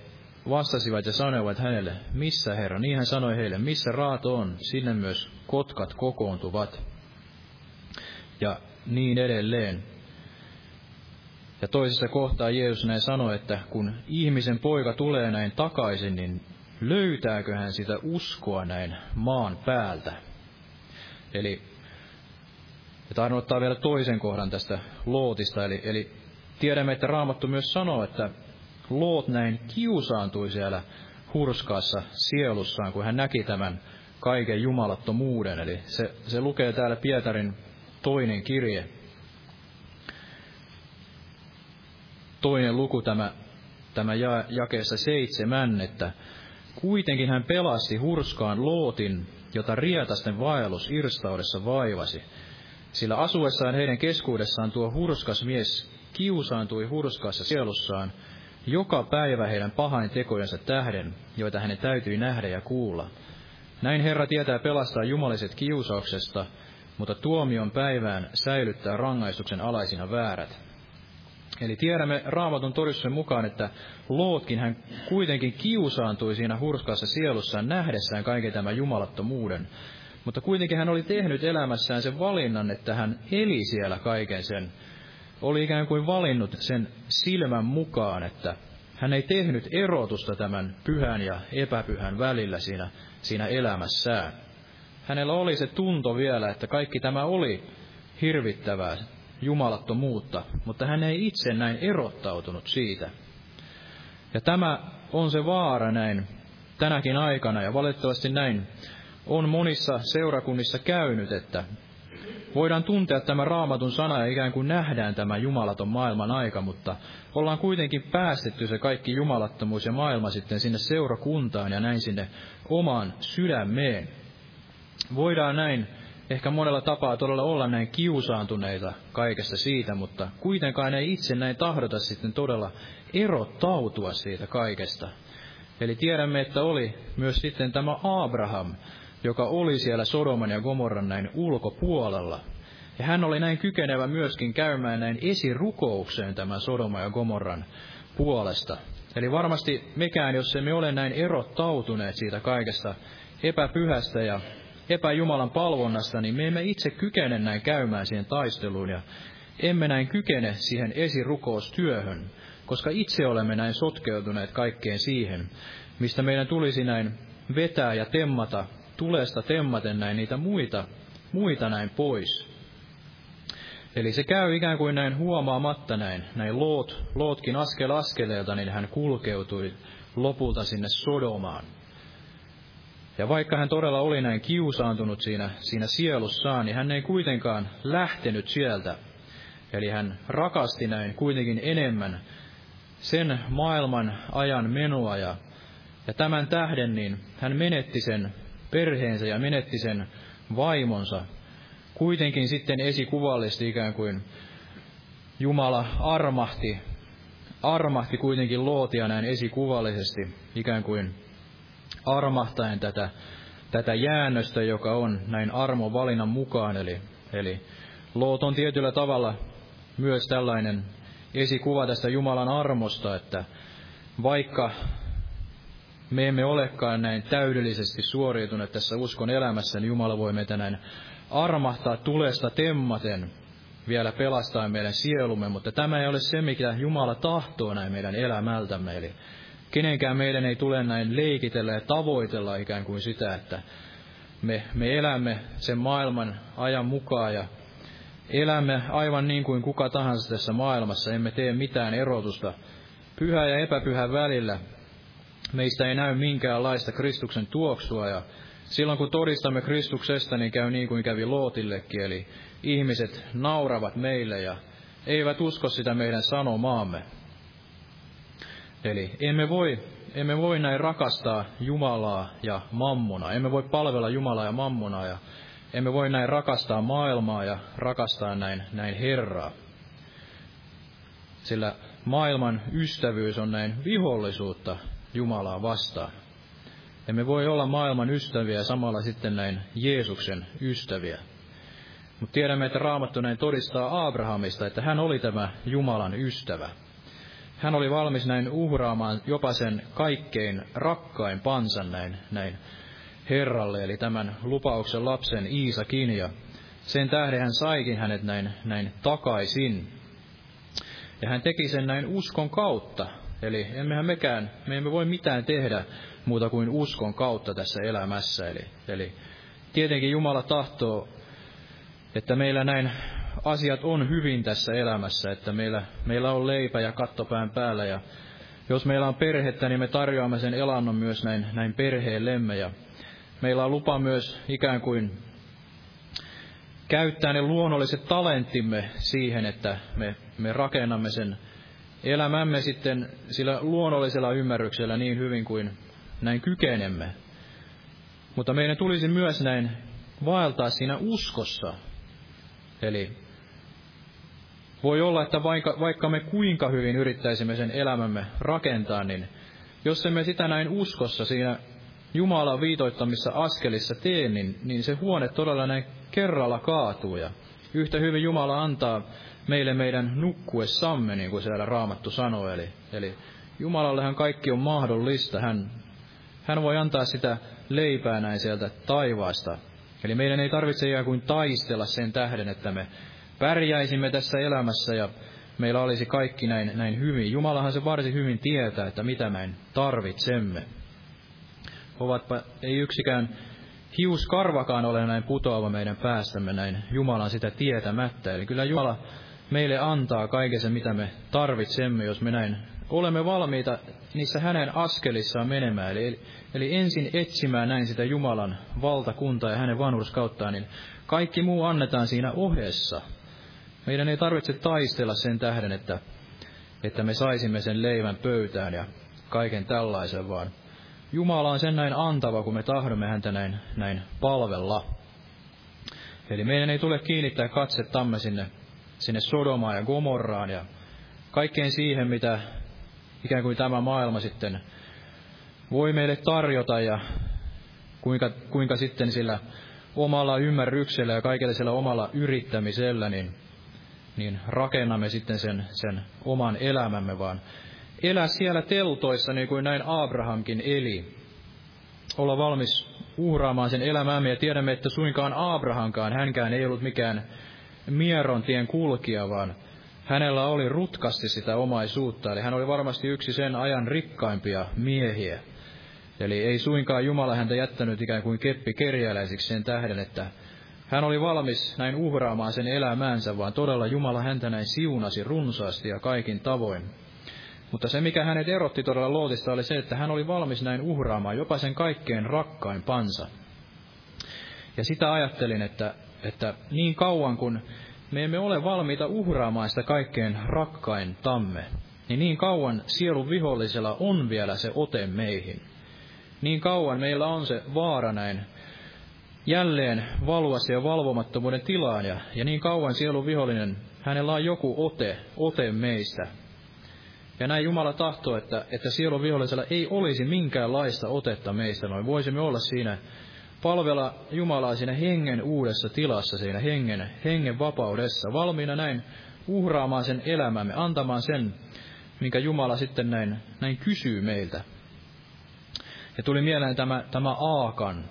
vastasivat ja sanoivat hänelle, missä herra? Niin hän sanoi heille, missä raato on, sinne myös kotkat kokoontuvat. Ja niin edelleen. Ja toisessa kohtaa Jeesus näin sanoi, että kun ihmisen poika tulee näin takaisin, niin löytääkö hän sitä uskoa näin maan päältä. Eli ja tahdon ottaa vielä toisen kohdan tästä Lootista, eli, eli tiedämme, että Raamattu myös sanoo, että Loot näin kiusaantui siellä hurskaassa sielussaan, kun hän näki tämän kaiken jumalattomuuden. Eli se, se lukee täällä Pietarin toinen kirje, toinen luku tämä, tämä ja, jakeessa seitsemän, että kuitenkin hän pelasti hurskaan Lootin, jota rietasten vaellus irstaudessa vaivasi. Sillä asuessaan heidän keskuudessaan tuo hurskas mies kiusaantui hurskaassa sielussaan joka päivä heidän pahain tekojensa tähden, joita hänen täytyi nähdä ja kuulla. Näin Herra tietää pelastaa jumaliset kiusauksesta, mutta tuomion päivään säilyttää rangaistuksen alaisina väärät. Eli tiedämme Raamatun todistuksen mukaan, että Lootkin hän kuitenkin kiusaantui siinä hurskaassa sielussaan nähdessään kaiken tämän jumalattomuuden. Mutta kuitenkin hän oli tehnyt elämässään sen valinnan, että hän eli siellä kaiken sen. Oli ikään kuin valinnut sen silmän mukaan, että hän ei tehnyt erotusta tämän pyhän ja epäpyhän välillä siinä, siinä elämässään. Hänellä oli se tunto vielä, että kaikki tämä oli hirvittävää, jumalattomuutta, mutta hän ei itse näin erottautunut siitä. Ja tämä on se vaara näin tänäkin aikana, ja valitettavasti näin on monissa seurakunnissa käynyt, että voidaan tuntea tämä raamatun sana ja ikään kuin nähdään tämä jumalaton maailman aika, mutta ollaan kuitenkin päästetty se kaikki jumalattomuus ja maailma sitten sinne seurakuntaan ja näin sinne omaan sydämeen. Voidaan näin ehkä monella tapaa todella olla näin kiusaantuneita kaikesta siitä, mutta kuitenkaan ei itse näin tahdota sitten todella erottautua siitä kaikesta. Eli tiedämme, että oli myös sitten tämä Abraham, joka oli siellä Sodoman ja Gomorran näin ulkopuolella. Ja hän oli näin kykenevä myöskin käymään näin esirukoukseen tämän Sodoma ja Gomorran puolesta. Eli varmasti mekään, jos emme ole näin erottautuneet siitä kaikesta epäpyhästä ja epäjumalan palvonnasta, niin me emme itse kykene näin käymään siihen taisteluun ja emme näin kykene siihen esirukoustyöhön, koska itse olemme näin sotkeutuneet kaikkeen siihen, mistä meidän tulisi näin vetää ja temmata, tulesta temmaten näin niitä muita, muita näin pois. Eli se käy ikään kuin näin huomaamatta näin, näin Loot, Lootkin askel askeleelta, niin hän kulkeutui lopulta sinne Sodomaan. Ja vaikka hän todella oli näin kiusaantunut siinä, siinä sielussaan, niin hän ei kuitenkaan lähtenyt sieltä. Eli hän rakasti näin kuitenkin enemmän sen maailman ajan menoa ja, ja tämän tähden niin hän menetti sen perheensä ja menetti sen vaimonsa kuitenkin sitten esikuvallisesti ikään kuin Jumala armahti, armahti kuitenkin Lootia näin esikuvallisesti, ikään kuin armahtaen tätä, tätä jäännöstä, joka on näin armon valinnan mukaan. Eli, eli Loot on tietyllä tavalla myös tällainen esikuva tästä Jumalan armosta, että vaikka me emme olekaan näin täydellisesti suoriutuneet tässä uskon elämässä, niin Jumala voi meitä näin armahtaa tulesta temmaten vielä pelastaa meidän sielumme, mutta tämä ei ole se, mikä Jumala tahtoo näin meidän elämältämme. Eli kenenkään meidän ei tule näin leikitellä ja tavoitella ikään kuin sitä, että me, me elämme sen maailman ajan mukaan ja elämme aivan niin kuin kuka tahansa tässä maailmassa, emme tee mitään erotusta pyhä ja epäpyhä välillä. Meistä ei näy minkäänlaista Kristuksen tuoksua ja silloin kun todistamme Kristuksesta, niin käy niin kuin kävi Lootillekin, eli ihmiset nauravat meille ja eivät usko sitä meidän sanomaamme. Eli emme voi, emme voi näin rakastaa Jumalaa ja mammona. Emme voi palvella Jumalaa ja mammonaa ja emme voi näin rakastaa maailmaa ja rakastaa näin, näin Herraa. Sillä maailman ystävyys on näin vihollisuutta Jumalaa vastaan. Emme voi olla maailman ystäviä ja samalla sitten näin Jeesuksen ystäviä. Mutta tiedämme, että Raamattu näin todistaa Abrahamista, että hän oli tämä Jumalan ystävä. Hän oli valmis näin uhraamaan jopa sen kaikkein rakkain pansan näin, näin Herralle, eli tämän lupauksen lapsen Iisakin, ja sen tähden hän saikin hänet näin, näin takaisin. Ja hän teki sen näin uskon kautta, eli emmehän mekään, me emme voi mitään tehdä muuta kuin uskon kautta tässä elämässä. Eli, eli tietenkin Jumala tahtoo, että meillä näin asiat on hyvin tässä elämässä, että meillä, meillä on leipä ja kattopään päällä ja jos meillä on perhettä, niin me tarjoamme sen elannon myös näin, näin perheellemme ja meillä on lupa myös ikään kuin käyttää ne luonnolliset talenttimme siihen, että me, me rakennamme sen elämämme sitten sillä luonnollisella ymmärryksellä niin hyvin kuin näin kykenemme. Mutta meidän tulisi myös näin vaeltaa siinä uskossa. Eli voi olla, että vaikka, vaikka me kuinka hyvin yrittäisimme sen elämämme rakentaa, niin jos emme sitä näin uskossa siinä Jumalan viitoittamissa askelissa tee, niin, niin se huone todella näin kerralla kaatuu. Ja yhtä hyvin Jumala antaa meille meidän nukkuessamme, niin kuin siellä Raamattu sanoo. Eli, eli Jumalallehan kaikki on mahdollista. Hän, hän voi antaa sitä leipää näin sieltä taivaasta. Eli meidän ei tarvitse ikään kuin taistella sen tähden, että me pärjäisimme tässä elämässä ja meillä olisi kaikki näin, näin hyvin. Jumalahan se varsin hyvin tietää, että mitä me tarvitsemme. Ovatpa, ei yksikään hiuskarvakaan ole näin putoava meidän päästämme näin Jumalan sitä tietämättä. Eli kyllä Jumala meille antaa kaiken sen, mitä me tarvitsemme, jos me näin olemme valmiita niissä hänen askelissaan menemään. Eli, eli ensin etsimään näin sitä Jumalan valtakuntaa ja hänen vanhurskauttaan, niin kaikki muu annetaan siinä ohessa. Meidän ei tarvitse taistella sen tähden, että, että me saisimme sen leivän pöytään ja kaiken tällaisen, vaan Jumala on sen näin antava, kun me tahdomme häntä näin, näin palvella. Eli meidän ei tule kiinnittää katsettamme sinne, sinne Sodomaan ja Gomorraan ja kaikkeen siihen, mitä ikään kuin tämä maailma sitten voi meille tarjota ja kuinka, kuinka sitten sillä omalla ymmärryksellä ja kaikella sillä omalla yrittämisellä, niin, niin rakennamme sitten sen, sen oman elämämme, vaan elää siellä teltoissa niin kuin näin Abrahamkin eli. Olla valmis uhraamaan sen elämäämme ja tiedämme, että suinkaan Abrahamkaan, hänkään ei ollut mikään mieron tien kulkija, vaan hänellä oli rutkasti sitä omaisuutta, eli hän oli varmasti yksi sen ajan rikkaimpia miehiä. Eli ei suinkaan Jumala häntä jättänyt ikään kuin keppi kerjäläisiksi sen tähden, että hän oli valmis näin uhraamaan sen elämäänsä, vaan todella Jumala häntä näin siunasi runsaasti ja kaikin tavoin. Mutta se, mikä hänet erotti todella Lootista, oli se, että hän oli valmis näin uhraamaan jopa sen kaikkein rakkain pansa. Ja sitä ajattelin, että, että niin kauan kun me emme ole valmiita uhraamaan sitä kaikkein rakkain tamme, niin niin kauan sielun vihollisella on vielä se ote meihin. Niin kauan meillä on se vaara näin jälleen valua siihen valvomattomuuden tilaan, ja, ja niin kauan sielun vihollinen, hänellä on joku ote, ote meistä. Ja näin Jumala tahtoo, että, että sielun vihollisella ei olisi minkäänlaista otetta meistä, vaan voisimme olla siinä, palvella Jumalaa siinä hengen uudessa tilassa, siinä hengen, hengen vapaudessa, valmiina näin uhraamaan sen elämämme, antamaan sen, minkä Jumala sitten näin, näin kysyy meiltä. Ja tuli mieleen tämä, tämä Aakan,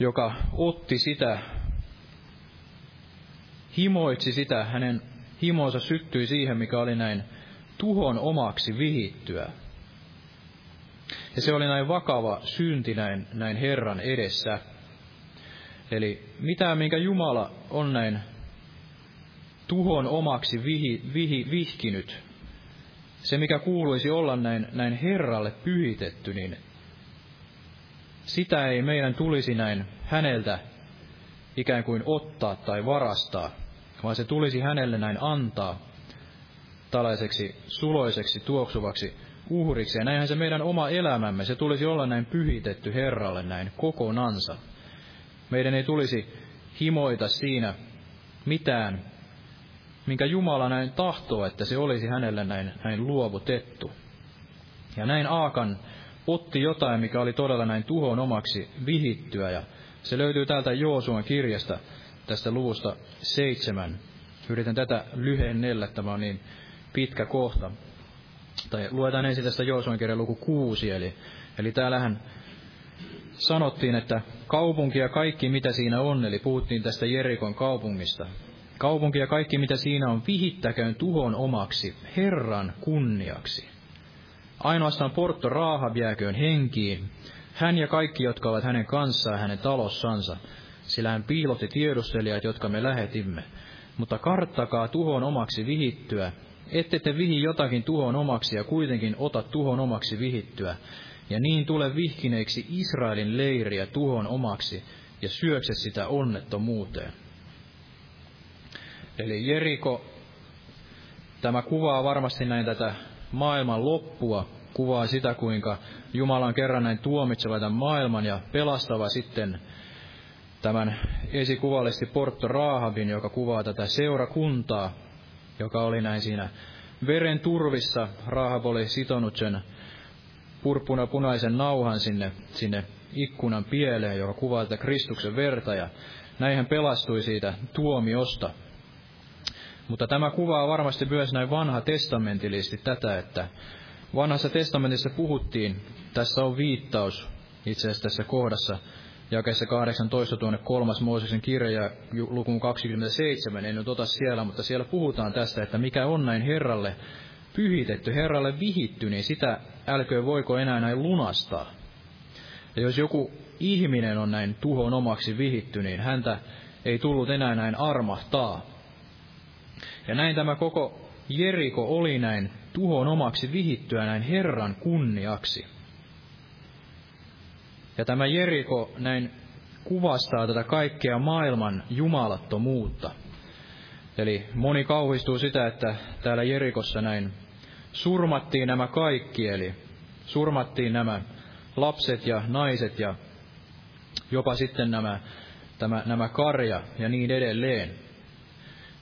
joka otti sitä, himoitsi sitä, hänen himonsa syttyi siihen, mikä oli näin tuhon omaksi vihittyä. Ja se oli näin vakava synti näin, näin Herran edessä. Eli mitä, minkä Jumala on näin tuhon omaksi vihi, vihi, vihkinyt, se mikä kuuluisi olla näin, näin Herralle pyhitetty, niin sitä ei meidän tulisi näin häneltä ikään kuin ottaa tai varastaa, vaan se tulisi hänelle näin antaa tällaiseksi suloiseksi, tuoksuvaksi uhriksi. Ja näinhän se meidän oma elämämme, se tulisi olla näin pyhitetty Herralle näin kokonansa. Meidän ei tulisi himoita siinä mitään, minkä Jumala näin tahtoo, että se olisi hänelle näin, näin luovutettu. Ja näin Aakan otti jotain, mikä oli todella näin tuhon omaksi vihittyä, ja se löytyy täältä Joosuan kirjasta, tästä luvusta seitsemän. Yritän tätä lyhennellä, tämä on niin pitkä kohta. Tai luetaan ensin tästä Joosuan kirjan luku kuusi, eli, eli täällähän sanottiin, että kaupunki ja kaikki mitä siinä on, eli puhuttiin tästä Jerikon kaupungista. Kaupunki ja kaikki mitä siinä on, vihittäköön tuhon omaksi, Herran kunniaksi. Ainoastaan Porto Raahab jääköön henkiin, hän ja kaikki, jotka ovat hänen kanssaan hänen talossansa, sillä hän piilotti tiedustelijat, jotka me lähetimme. Mutta karttakaa tuhon omaksi vihittyä, ette te vihi jotakin tuhon omaksi ja kuitenkin ota tuhon omaksi vihittyä, ja niin tule vihkineiksi Israelin leiriä tuhon omaksi ja syökse sitä onnettomuuteen. Eli Jeriko, tämä kuvaa varmasti näin tätä maailman loppua, kuvaa sitä, kuinka Jumala on kerran näin tuomitseva tämän maailman ja pelastava sitten tämän esikuvallisesti Porto Raahabin, joka kuvaa tätä seurakuntaa, joka oli näin siinä veren turvissa. Raahab oli sitonut sen purppuna punaisen nauhan sinne, sinne ikkunan pieleen, joka kuvaa tätä Kristuksen verta, ja näin hän pelastui siitä tuomiosta. Mutta tämä kuvaa varmasti myös näin vanha testamentillisesti tätä, että vanhassa testamentissa puhuttiin, tässä on viittaus itse asiassa tässä kohdassa, jakeessa 18 tuonne kolmas Mooseksen kirja lukuun 27, en nyt ota siellä, mutta siellä puhutaan tästä, että mikä on näin Herralle pyhitetty, Herralle vihitty, niin sitä älköön voiko enää näin lunastaa. Ja jos joku ihminen on näin tuhon omaksi vihitty, niin häntä ei tullut enää näin armahtaa. Ja näin tämä koko Jeriko oli näin tuhon omaksi vihittyä näin Herran kunniaksi. Ja tämä Jeriko näin kuvastaa tätä kaikkea maailman jumalattomuutta. Eli moni kauhistuu sitä, että täällä Jerikossa näin surmattiin nämä kaikki, eli surmattiin nämä lapset ja naiset ja jopa sitten nämä, tämä, nämä karja ja niin edelleen.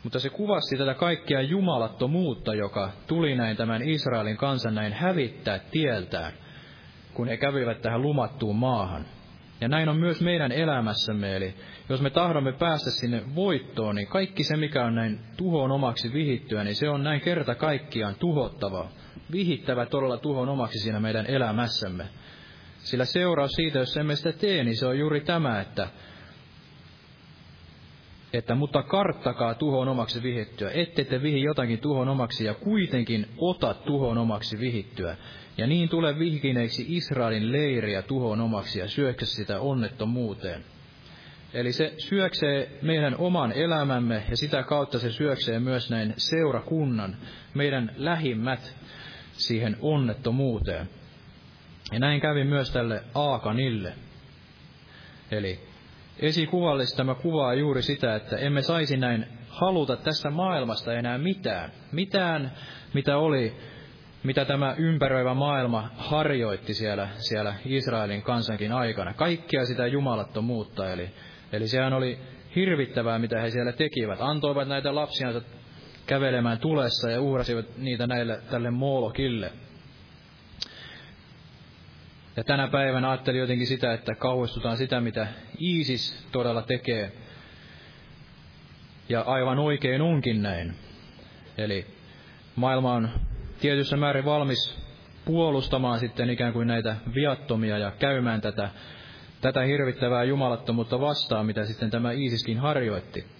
Mutta se kuvasti tätä kaikkea jumalattomuutta, joka tuli näin tämän Israelin kansan näin hävittää tieltään, kun he kävivät tähän lumattuun maahan. Ja näin on myös meidän elämässämme, eli jos me tahdomme päästä sinne voittoon, niin kaikki se, mikä on näin tuhoon omaksi vihittyä, niin se on näin kerta kaikkiaan tuhottava, vihittävä todella tuhon omaksi siinä meidän elämässämme. Sillä seuraus siitä, jos emme sitä tee, niin se on juuri tämä, että että mutta karttakaa tuhon omaksi vihittyä, ette te vihi jotakin tuhon omaksi ja kuitenkin ota tuhon omaksi vihittyä. Ja niin tulee vihkineeksi Israelin leiriä tuhon omaksi ja syöksä sitä onnettomuuteen. Eli se syöksee meidän oman elämämme ja sitä kautta se syöksee myös näin seurakunnan, meidän lähimmät siihen onnettomuuteen. Ja näin kävi myös tälle Aakanille. Eli esikuvallisesti tämä kuvaa juuri sitä, että emme saisi näin haluta tästä maailmasta enää mitään. Mitään, mitä oli, mitä tämä ympäröivä maailma harjoitti siellä, siellä Israelin kansankin aikana. Kaikkia sitä jumalattomuutta, eli, eli sehän oli hirvittävää, mitä he siellä tekivät. Antoivat näitä lapsiansa kävelemään tulessa ja uhrasivat niitä näille, tälle Moolokille. Ja tänä päivänä ajattelin jotenkin sitä, että kauhistutaan sitä, mitä ISIS todella tekee. Ja aivan oikein onkin näin. Eli maailma on tietyssä määrin valmis puolustamaan sitten ikään kuin näitä viattomia ja käymään tätä, tätä hirvittävää jumalattomuutta vastaan, mitä sitten tämä Iisiskin harjoitti.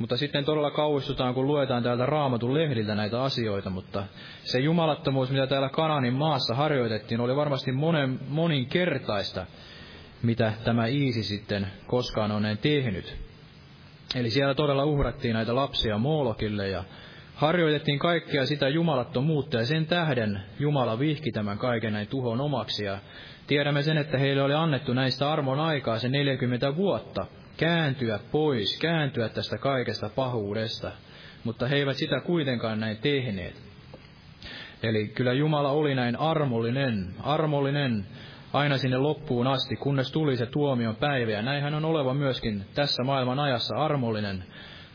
Mutta sitten todella kauhistutaan, kun luetaan täältä raamatun lehdiltä näitä asioita, mutta se jumalattomuus, mitä täällä Kananin maassa harjoitettiin, oli varmasti monen, moninkertaista, mitä tämä Iisi sitten koskaan on tehnyt. Eli siellä todella uhrattiin näitä lapsia Moolokille ja harjoitettiin kaikkea sitä jumalattomuutta ja sen tähden Jumala vihki tämän kaiken näin tuhon omaksi ja tiedämme sen, että heille oli annettu näistä armon aikaa se 40 vuotta kääntyä pois, kääntyä tästä kaikesta pahuudesta, mutta he eivät sitä kuitenkaan näin tehneet. Eli kyllä Jumala oli näin armollinen, armollinen aina sinne loppuun asti, kunnes tuli se tuomion päivä. Ja näinhän on oleva myöskin tässä maailman ajassa armollinen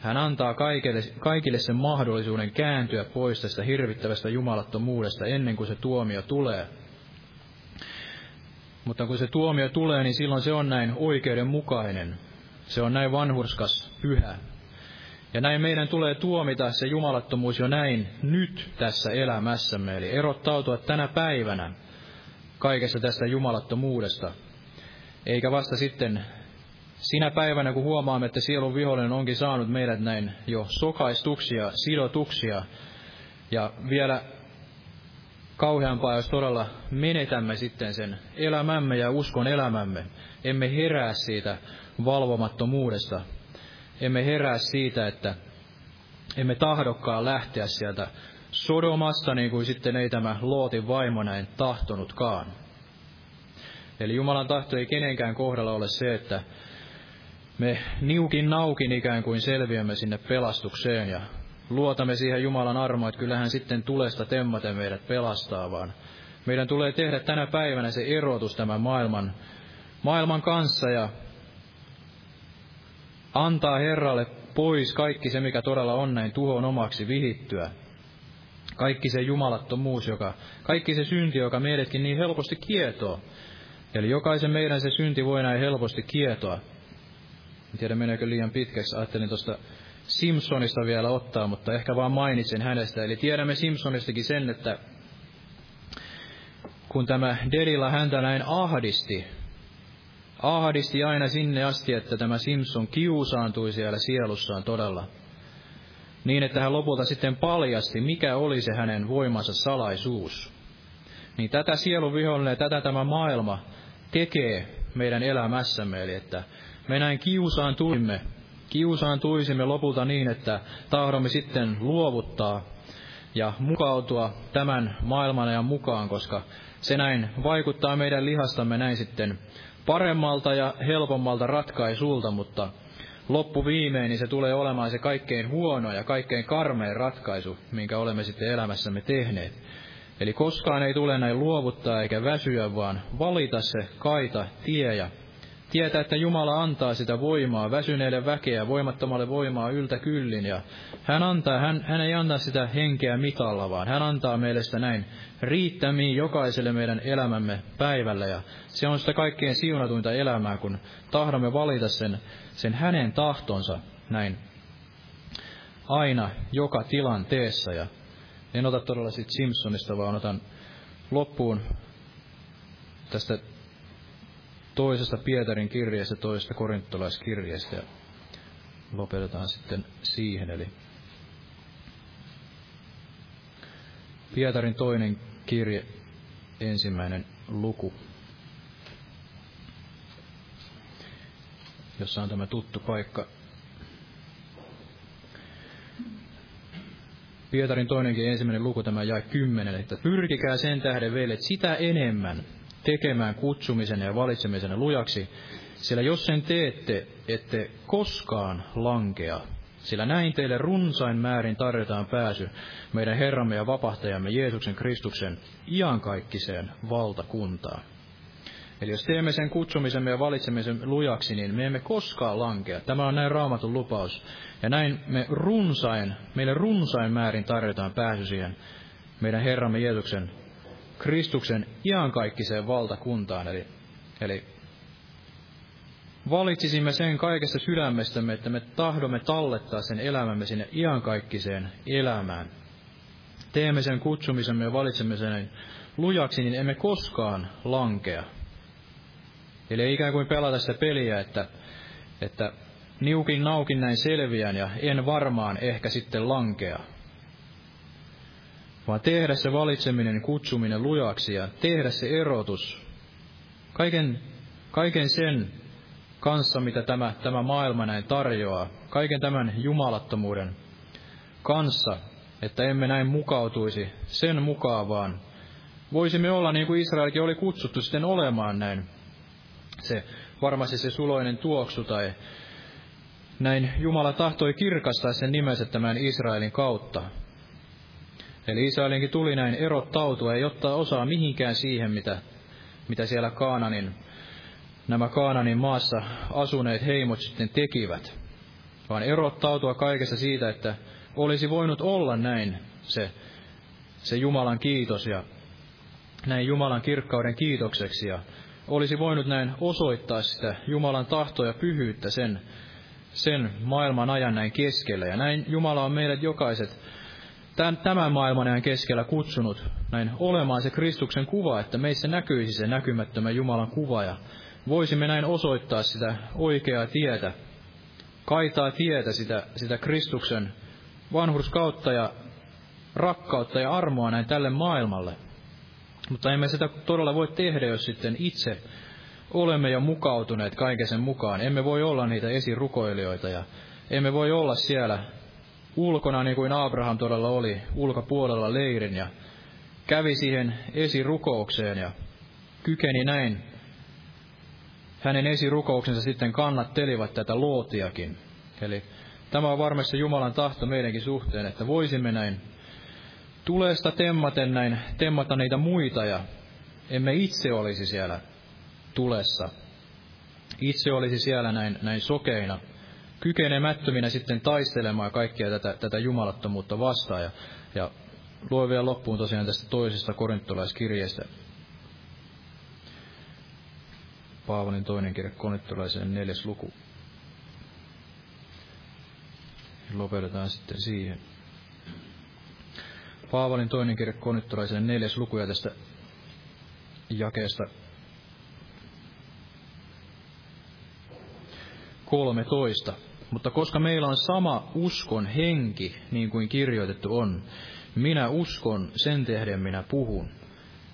hän antaa kaikille, kaikille sen mahdollisuuden kääntyä pois tästä hirvittävästä jumalattomuudesta ennen kuin se tuomio tulee. Mutta kun se tuomio tulee, niin silloin se on näin oikeudenmukainen. Se on näin vanhurskas, pyhä. Ja näin meidän tulee tuomita se jumalattomuus jo näin nyt tässä elämässämme, eli erottautua tänä päivänä kaikesta tästä jumalattomuudesta. Eikä vasta sitten sinä päivänä, kun huomaamme, että sielun vihollinen onkin saanut meidät näin jo sokaistuksia, sidotuksia, ja vielä kauheampaa, jos todella menetämme sitten sen elämämme ja uskon elämämme. Emme herää siitä valvomattomuudesta. Emme herää siitä, että emme tahdokkaan lähteä sieltä Sodomasta, niin kuin sitten ei tämä Lootin vaimo näin tahtonutkaan. Eli Jumalan tahto ei kenenkään kohdalla ole se, että me niukin naukin ikään kuin selviämme sinne pelastukseen ja luotamme siihen Jumalan armoa, että kyllähän sitten tulesta temmaten meidät pelastaa, vaan meidän tulee tehdä tänä päivänä se erotus tämän maailman, maailman kanssa ja antaa Herralle pois kaikki se, mikä todella on näin tuhon omaksi vihittyä. Kaikki se jumalattomuus, joka, kaikki se synti, joka meidätkin niin helposti kietoo. Eli jokaisen meidän se synti voi näin helposti kietoa. En tiedä, meneekö liian pitkäksi. Ajattelin tuosta Simpsonista vielä ottaa, mutta ehkä vaan mainitsen hänestä. Eli tiedämme Simpsonistakin sen, että kun tämä Derilla häntä näin ahdisti, ahdisti aina sinne asti, että tämä Simpson kiusaantui siellä sielussaan todella. Niin, että hän lopulta sitten paljasti, mikä oli se hänen voimansa salaisuus. Niin tätä sieluvihollinen ja tätä tämä maailma tekee meidän elämässämme, eli että me näin kiusaan tuimme, kiusaan tuisimme lopulta niin, että tahdomme sitten luovuttaa ja mukautua tämän maailman ajan mukaan, koska se näin vaikuttaa meidän lihastamme näin sitten paremmalta ja helpommalta ratkaisulta, mutta loppuviimein niin se tulee olemaan se kaikkein huono ja kaikkein karmein ratkaisu, minkä olemme sitten elämässämme tehneet. Eli koskaan ei tule näin luovuttaa eikä väsyä, vaan valita se kaita tie ja Tietää, että Jumala antaa sitä voimaa, väsyneelle väkeä, voimattomalle voimaa yltä kyllin. Ja hän, antaa, hän, hän ei anna sitä henkeä mitalla, vaan hän antaa meille sitä näin riittämiin jokaiselle meidän elämämme päivällä. Ja se on sitä kaikkein siunatuinta elämää, kun tahdomme valita sen, sen hänen tahtonsa näin aina joka tilanteessa. Ja en ota todella siitä Simpsonista, vaan otan loppuun tästä toisesta Pietarin kirjeestä, toisesta korintolaiskirjeestä ja lopetetaan sitten siihen. Eli Pietarin toinen kirje, ensimmäinen luku, jossa on tämä tuttu paikka. Pietarin toinenkin ensimmäinen luku, tämä jäi kymmenen, että pyrkikää sen tähden veljet sitä enemmän, tekemään kutsumisen ja valitsemisen lujaksi, sillä jos sen teette, ette koskaan lankea Sillä näin teille runsain määrin tarjotaan pääsy meidän Herramme ja vapahtajamme Jeesuksen Kristuksen iankaikkiseen valtakuntaan. Eli jos teemme sen kutsumisemme ja valitsemisen lujaksi, niin me emme koskaan lankea. Tämä on näin raamatun lupaus. Ja näin me runsain, meille runsain määrin tarjotaan pääsy siihen meidän Herramme Jeesuksen Kristuksen iankaikkiseen valtakuntaan. Eli, eli valitsisimme sen kaikessa sydämestämme, että me tahdomme tallettaa sen elämämme sinne iankaikkiseen elämään. Teemme sen kutsumisemme ja valitsemme sen lujaksi, niin emme koskaan lankea. Eli ei ikään kuin pelata sitä peliä, että, että niukin naukin näin selviän ja en varmaan ehkä sitten lankea. Vaan tehdä se valitseminen, kutsuminen lujaksi ja tehdä se erotus kaiken, kaiken sen kanssa, mitä tämä, tämä maailma näin tarjoaa, kaiken tämän jumalattomuuden kanssa, että emme näin mukautuisi sen mukaan, vaan voisimme olla niin kuin Israelkin oli kutsuttu sitten olemaan näin. Se, varmasti se suloinen tuoksu tai näin Jumala tahtoi kirkastaa sen nimensä tämän Israelin kautta. Eli Israelinkin tuli näin erottautua, ei ottaa osaa mihinkään siihen, mitä, mitä siellä Kaananin nämä Kaananin maassa asuneet heimot sitten tekivät, vaan erottautua kaikessa siitä, että olisi voinut olla näin se, se Jumalan kiitos ja näin Jumalan kirkkauden kiitokseksi ja olisi voinut näin osoittaa sitä Jumalan tahtoa ja pyhyyttä sen, sen maailman ajan näin keskellä. Ja näin Jumala on meidät jokaiset tämän maailman ajan keskellä kutsunut näin olemaan se Kristuksen kuva, että meissä näkyisi se näkymättömän Jumalan kuva ja voisimme näin osoittaa sitä oikeaa tietä, kaitaa tietä sitä, sitä Kristuksen vanhurskautta ja rakkautta ja armoa näin tälle maailmalle. Mutta emme sitä todella voi tehdä, jos sitten itse olemme jo mukautuneet kaiken sen mukaan. Emme voi olla niitä esirukoilijoita ja emme voi olla siellä ulkona niin kuin Abraham todella oli, ulkopuolella leirin ja kävi siihen esirukoukseen ja kykeni näin hänen esirukouksensa sitten kannattelivat tätä luotiakin. Eli tämä on varmasti Jumalan tahto meidänkin suhteen, että voisimme näin tuleesta temmaten näin temmata niitä muita ja emme itse olisi siellä tulessa. Itse olisi siellä näin, näin sokeina, kykenemättöminä sitten taistelemaan kaikkia tätä, tätä jumalattomuutta vastaan. Ja, ja luen vielä loppuun tosiaan tästä toisesta korintolaiskirjeestä, Paavalin toinen kirja konittolaiseen neljäs luku. Lopetetaan sitten siihen. Paavalin toinen kirja konittolaiseen neljäs luku ja tästä jakeesta 13. Mutta koska meillä on sama uskon henki, niin kuin kirjoitettu on, minä uskon, sen tähden minä puhun.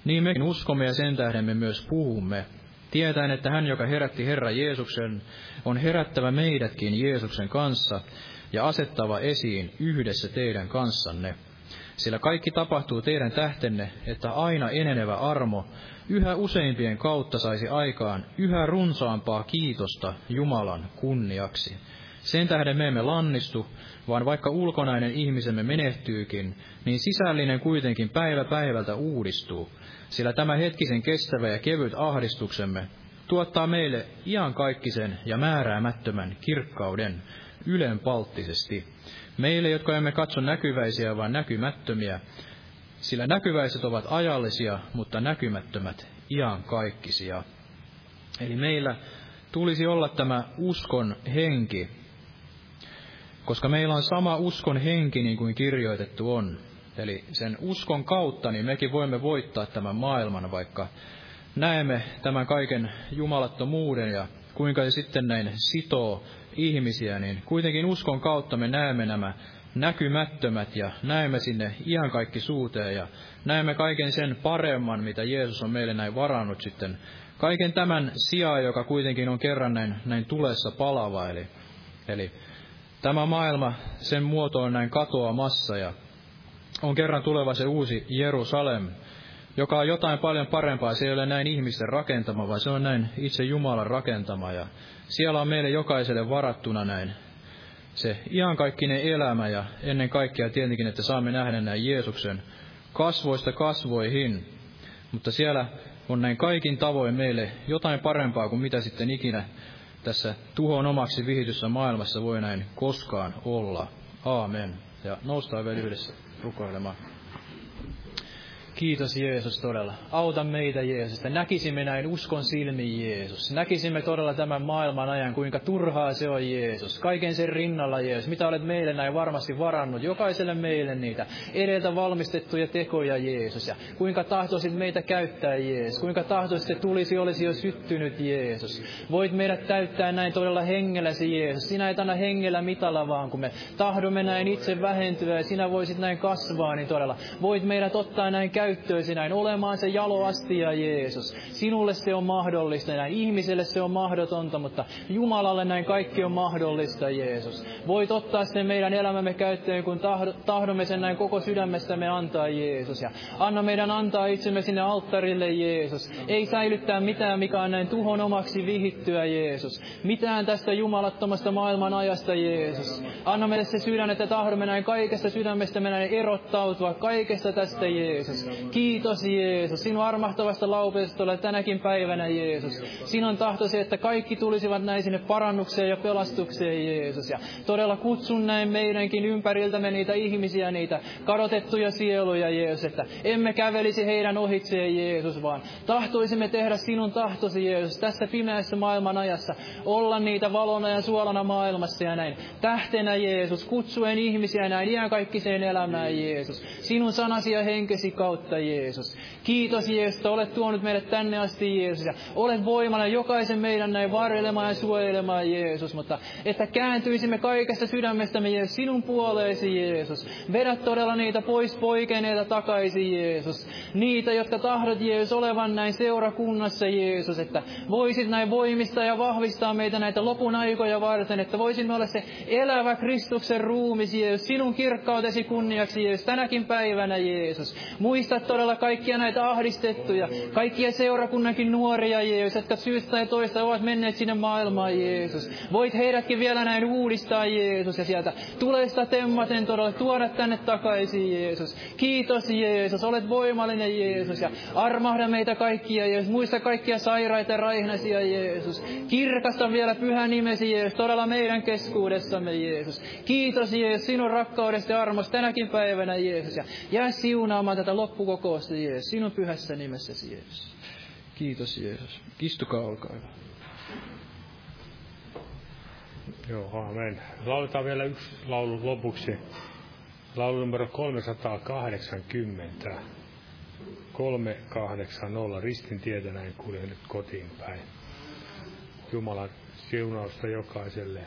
Niin mekin uskomme ja sen tähden me myös puhumme, tietäen, että hän, joka herätti Herra Jeesuksen, on herättävä meidätkin Jeesuksen kanssa ja asettava esiin yhdessä teidän kanssanne. Sillä kaikki tapahtuu teidän tähtenne, että aina enenevä armo yhä useimpien kautta saisi aikaan yhä runsaampaa kiitosta Jumalan kunniaksi. Sen tähden me emme lannistu, vaan vaikka ulkonainen ihmisemme menehtyykin, niin sisällinen kuitenkin päivä päivältä uudistuu, sillä tämä hetkisen kestävä ja kevyt ahdistuksemme tuottaa meille iankaikkisen ja määräämättömän kirkkauden ylenpalttisesti. Meille, jotka emme katso näkyväisiä, vaan näkymättömiä, sillä näkyväiset ovat ajallisia, mutta näkymättömät iankaikkisia. Eli meillä tulisi olla tämä uskon henki, koska meillä on sama uskon henki niin kuin kirjoitettu on. Eli sen uskon kautta niin mekin voimme voittaa tämän maailman, vaikka näemme tämän kaiken jumalattomuuden ja kuinka se sitten näin sitoo ihmisiä, niin kuitenkin uskon kautta me näemme nämä näkymättömät ja näemme sinne suuteen ja näemme kaiken sen paremman, mitä Jeesus on meille näin varannut sitten. Kaiken tämän sijaan, joka kuitenkin on kerran näin, näin tulessa palava. Eli, eli tämä maailma, sen muoto on näin katoamassa ja on kerran tuleva se uusi Jerusalem, joka on jotain paljon parempaa. Se ei ole näin ihmisten rakentama, vaan se on näin itse Jumalan rakentama. Ja siellä on meille jokaiselle varattuna näin se iankaikkinen elämä ja ennen kaikkea tietenkin, että saamme nähdä näin Jeesuksen kasvoista kasvoihin. Mutta siellä on näin kaikin tavoin meille jotain parempaa kuin mitä sitten ikinä tässä tuhon omaksi vihityssä maailmassa voi näin koskaan olla. Aamen. Ja noustaan vielä yhdessä rukoilemaan. Kiitos Jeesus todella. Auta meitä Jeesus, että näkisimme näin uskon silmin Jeesus. Näkisimme todella tämän maailman ajan, kuinka turhaa se on Jeesus. Kaiken sen rinnalla Jeesus, mitä olet meille näin varmasti varannut. Jokaiselle meille niitä edeltä valmistettuja tekoja Jeesus. Ja kuinka tahtoisit meitä käyttää Jeesus. Kuinka tahtoisit, että tulisi olisi jo syttynyt Jeesus. Voit meidät täyttää näin todella hengelläsi Jeesus. Sinä et anna hengellä mitalla vaan, kun me tahdomme näin itse vähentyä ja sinä voisit näin kasvaa, niin todella voit meidät ottaa näin käyttöön käyttöösi näin olemaan se jaloastia Jeesus. Sinulle se on mahdollista, näin ihmiselle se on mahdotonta, mutta Jumalalle näin kaikki on mahdollista Jeesus. Voit ottaa sen meidän elämämme käyttöön, kun tahdomme sen näin koko sydämestämme antaa Jeesus. Ja anna meidän antaa itsemme sinne alttarille Jeesus. Ei säilyttää mitään, mikä on näin tuhon omaksi vihittyä Jeesus. Mitään tästä jumalattomasta maailman ajasta Jeesus. Anna meille se sydän, että tahdomme näin kaikesta sydämestämme näin erottautua kaikesta tästä Jeesus. Kiitos Jeesus, sinun armahtavasta laupeesta ole tänäkin päivänä Jeesus. Sinun tahtosi, että kaikki tulisivat näin sinne parannukseen ja pelastukseen Jeesus. Ja todella kutsun näin meidänkin ympäriltämme niitä ihmisiä, niitä kadotettuja sieluja Jeesus, että emme kävelisi heidän ohitseen Jeesus, vaan tahtoisimme tehdä sinun tahtosi Jeesus tässä pimeässä maailman ajassa, olla niitä valona ja suolana maailmassa ja näin. Tähtenä Jeesus, kutsuen ihmisiä näin iänkaikkiseen elämään Jeesus. Sinun sanasi ja henkesi kautta Jeesus. Kiitos Jeesus, että olet tuonut meidät tänne asti Jeesus. Ja olet voimana jokaisen meidän näin varjelemaan ja suojelemaan Jeesus. Mutta että kääntyisimme kaikesta sydämestämme Jeesus sinun puoleesi Jeesus. Vedä todella niitä pois poikeneita takaisin Jeesus. Niitä, jotka tahdot Jeesus olevan näin seurakunnassa Jeesus. Että voisit näin voimistaa ja vahvistaa meitä näitä lopun aikoja varten. Että voisimme olla se elävä Kristuksen ruumis Jeesus. Sinun kirkkautesi kunniaksi Jeesus. Tänäkin päivänä Jeesus. Muista todella kaikkia näitä ahdistettuja, kaikkia seurakunnankin nuoria Jeesus, jotka syystä tai toista ovat menneet sinne maailmaan Jeesus. Voit heidätkin vielä näin uudistaa Jeesus ja sieltä tulesta temmaten todella tuoda tänne takaisin Jeesus. Kiitos Jeesus, olet voimallinen Jeesus ja armahda meitä kaikkia Jeesus. Muista kaikkia sairaita ja raihnaisia Jeesus. Kirkasta vielä pyhä nimesi Jeesus, todella meidän keskuudessamme Jeesus. Kiitos Jeesus sinun rakkaudesta ja armosta tänäkin päivänä Jeesus ja jää siunaamaan tätä kokousta, Jeesus. Sinun pyhässä nimessäsi, Jeesus. Kiitos, Jeesus. Istukaa, olkaa hyvä. Joo, amen. Lauletaan vielä yksi laulu lopuksi. Laulu numero 380. 380. Ristin tietä näin kuljen nyt kotiin päin. Jumalan siunausta jokaiselle.